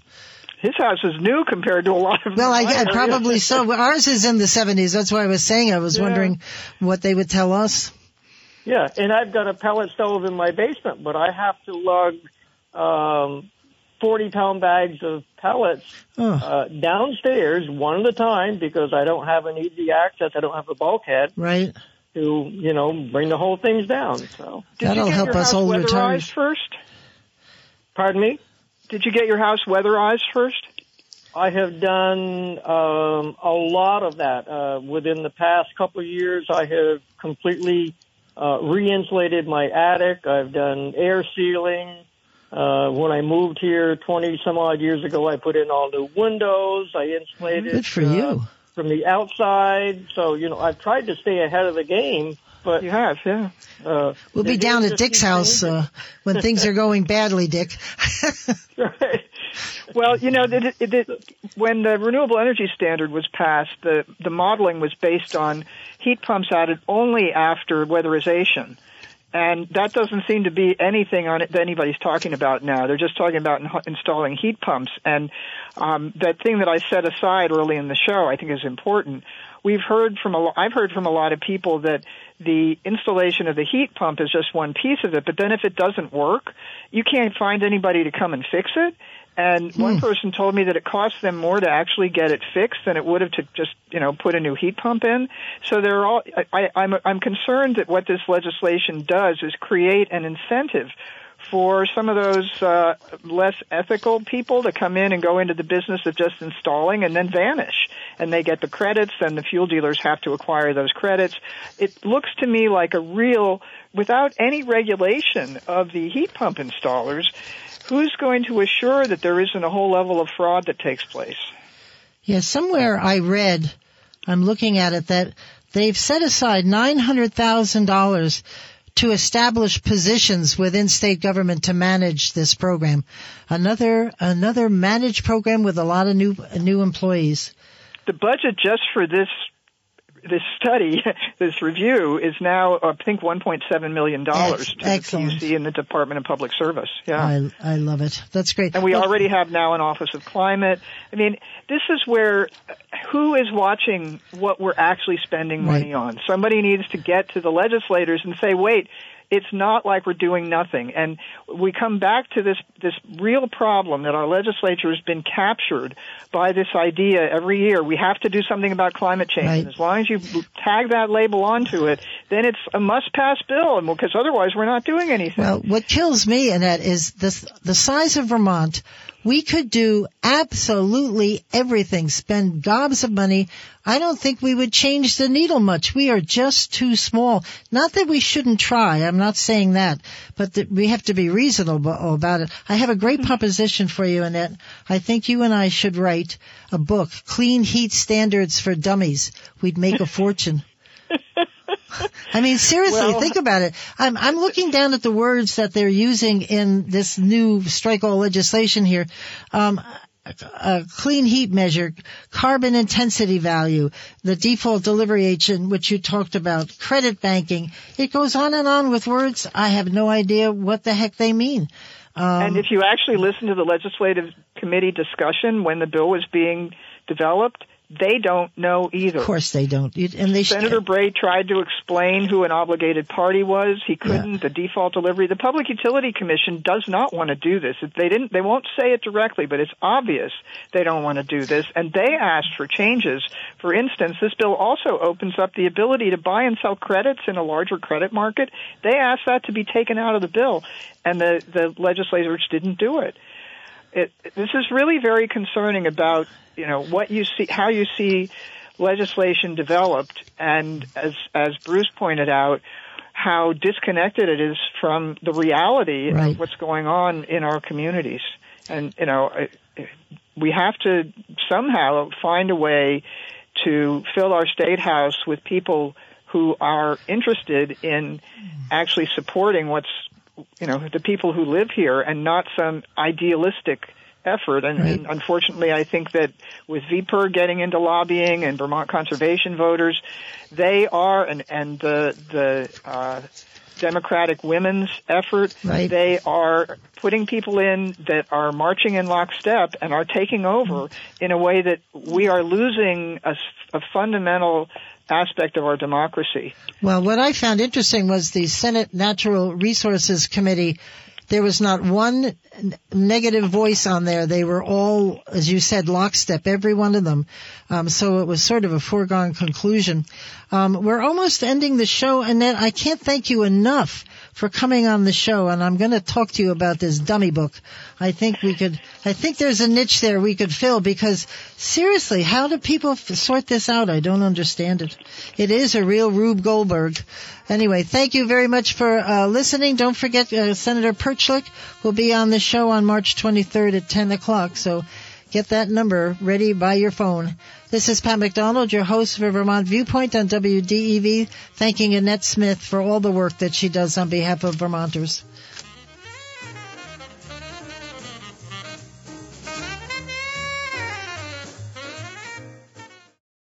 His house is new compared to a lot of. well, I, mine. I probably so. Ours is in the 70s. That's why I was saying. I was Yeah. wondering what they would tell us. Yeah, and I've got a pellet stove in my basement, but I have to lug um, 40 pound bags of pellets Oh, uh, downstairs one at a time because I don't have an easy access. I don't have a bulkhead right. to, you know, bring the whole things down. So, Did That'll you get help your us house old weatherized retirees. first? pardon me? Did you get your house weatherized first? I have done um, a lot of that. Uh, within the past couple of years, I have completely uh, re-insulated my attic. I've done air sealing. Uh, when I moved here 20 some odd years ago, I put in all new windows. I insulated Good for uh, you. from the outside. So, you know, I've tried to stay ahead of the game, but You have, yeah. uh, We'll be down at Dick's house uh, when things are going badly, Dick. Right. Well, you know, the, the, when the renewable energy standard was passed, the the modeling was based on heat pumps added only after weatherization. And that doesn't seem to be anything on it that anybody's talking about now. They're just talking about in- installing heat pumps. And um, that thing that I set aside early in the show, I think is important. We've heard from a, lo- I've heard from a lot of people that the installation of the heat pump is just one piece of it. But then if it doesn't work, you can't find anybody to come and fix it. And one person told me that it costs them more to actually get it fixed than it would have to just, you know, put a new heat pump in. So they're all. I, I'm I'm concerned that what this legislation does is create an incentive for some of those uh, less ethical people to come in and go into the business of just installing and then vanish. And they get the credits, and the fuel dealers have to acquire those credits. It looks to me like a real, without any regulation of the heat pump installers, who's going to assure that there isn't a whole level of fraud that takes place? Yeah, somewhere I read, I'm looking at it, that they've set aside $900,000 to establish positions within state government to manage this program. Another, another managed program with a lot of new, new employees. The budget just for this this study, this review, is now I think 1.7 million dollars Ex- to the excellent. PUC and the Department of Public Service. Yeah. I, I love it. That's great. And we Well, already have now an Office of Climate. I mean, this is where who is watching what we're actually spending money on? Somebody needs to get to the legislators and say, wait, it's not like we're doing nothing. And we come back to this, this real problem that our legislature has been captured by this idea every year. We have to do something about climate change. Right. And as long as you tag that label onto it, then it's a must pass bill. And because otherwise we're not doing anything. Well, what kills me, Annette, is this, the size of Vermont. We could do absolutely everything, spend gobs of money. I don't think we would change the needle much. We are just too small. Not that we shouldn't try. I'm not saying that, but that we have to be reasonable about it. I have a great proposition for you, Annette. I think you and I should write a book, Clean Heat Standards for Dummies. We'd make a fortune. I mean, seriously, Well- think about it. I'm, I'm looking down at the words that they're using in this new strike all legislation here. Um, a clean heat measure, carbon intensity value, the default delivery agent, which you talked about, credit banking. It goes on and on with words. I have no idea what the heck they mean. Um, And if you actually listen to the legislative committee discussion when the bill was being developed, they don't know either. Of course they don't. And they Senator. Bray tried to explain who an obligated party was. He couldn't. The default delivery. The Public Utility Commission does not want to do this. They didn't. They won't say it directly, but it's obvious they don't want to do this. And they asked for changes. For instance, this bill also opens up the ability to buy and sell credits in a larger credit market. They asked that to be taken out of the bill, and the the legislators didn't do it it, this is really very concerning about you know what you see, how you see legislation developed, and as as Bruce pointed out, how disconnected it is from the reality Right. of what's going on in our communities. And you know, we have to somehow find a way to fill our state house with people who are interested in actually supporting what's you know the people who live here and not some idealistic effort and, and unfortunately I think that with VPIRG getting into lobbying and Vermont conservation voters they are and and the the uh Democratic women's effort. Right. They are putting people in that are marching in lockstep and are taking over in a way that we are losing a, a fundamental aspect of our democracy. Well, what I found interesting was the Senate Natural Resources Committee. There was not one negative voice on there. They were all, as you said, lockstep, every one of them. Um, so it was sort of a foregone conclusion. Um, we're almost ending the show, Annette. I can't thank you enough for coming on the show, and I'm going to talk to you about this dummy book. I think we could. I think there's a niche there we could fill because seriously, how do people f- sort this out? I don't understand it. It is a real Rube Goldberg. Anyway, thank you very much for uh, listening. Don't forget, uh, Senator Perchlik will be on the show on March 23rd at 10 o'clock. So get that number ready by your phone. This is Pat McDonald, your host for Vermont Viewpoint on WDEV, thanking Annette Smith for all the work that she does on behalf of Vermonters.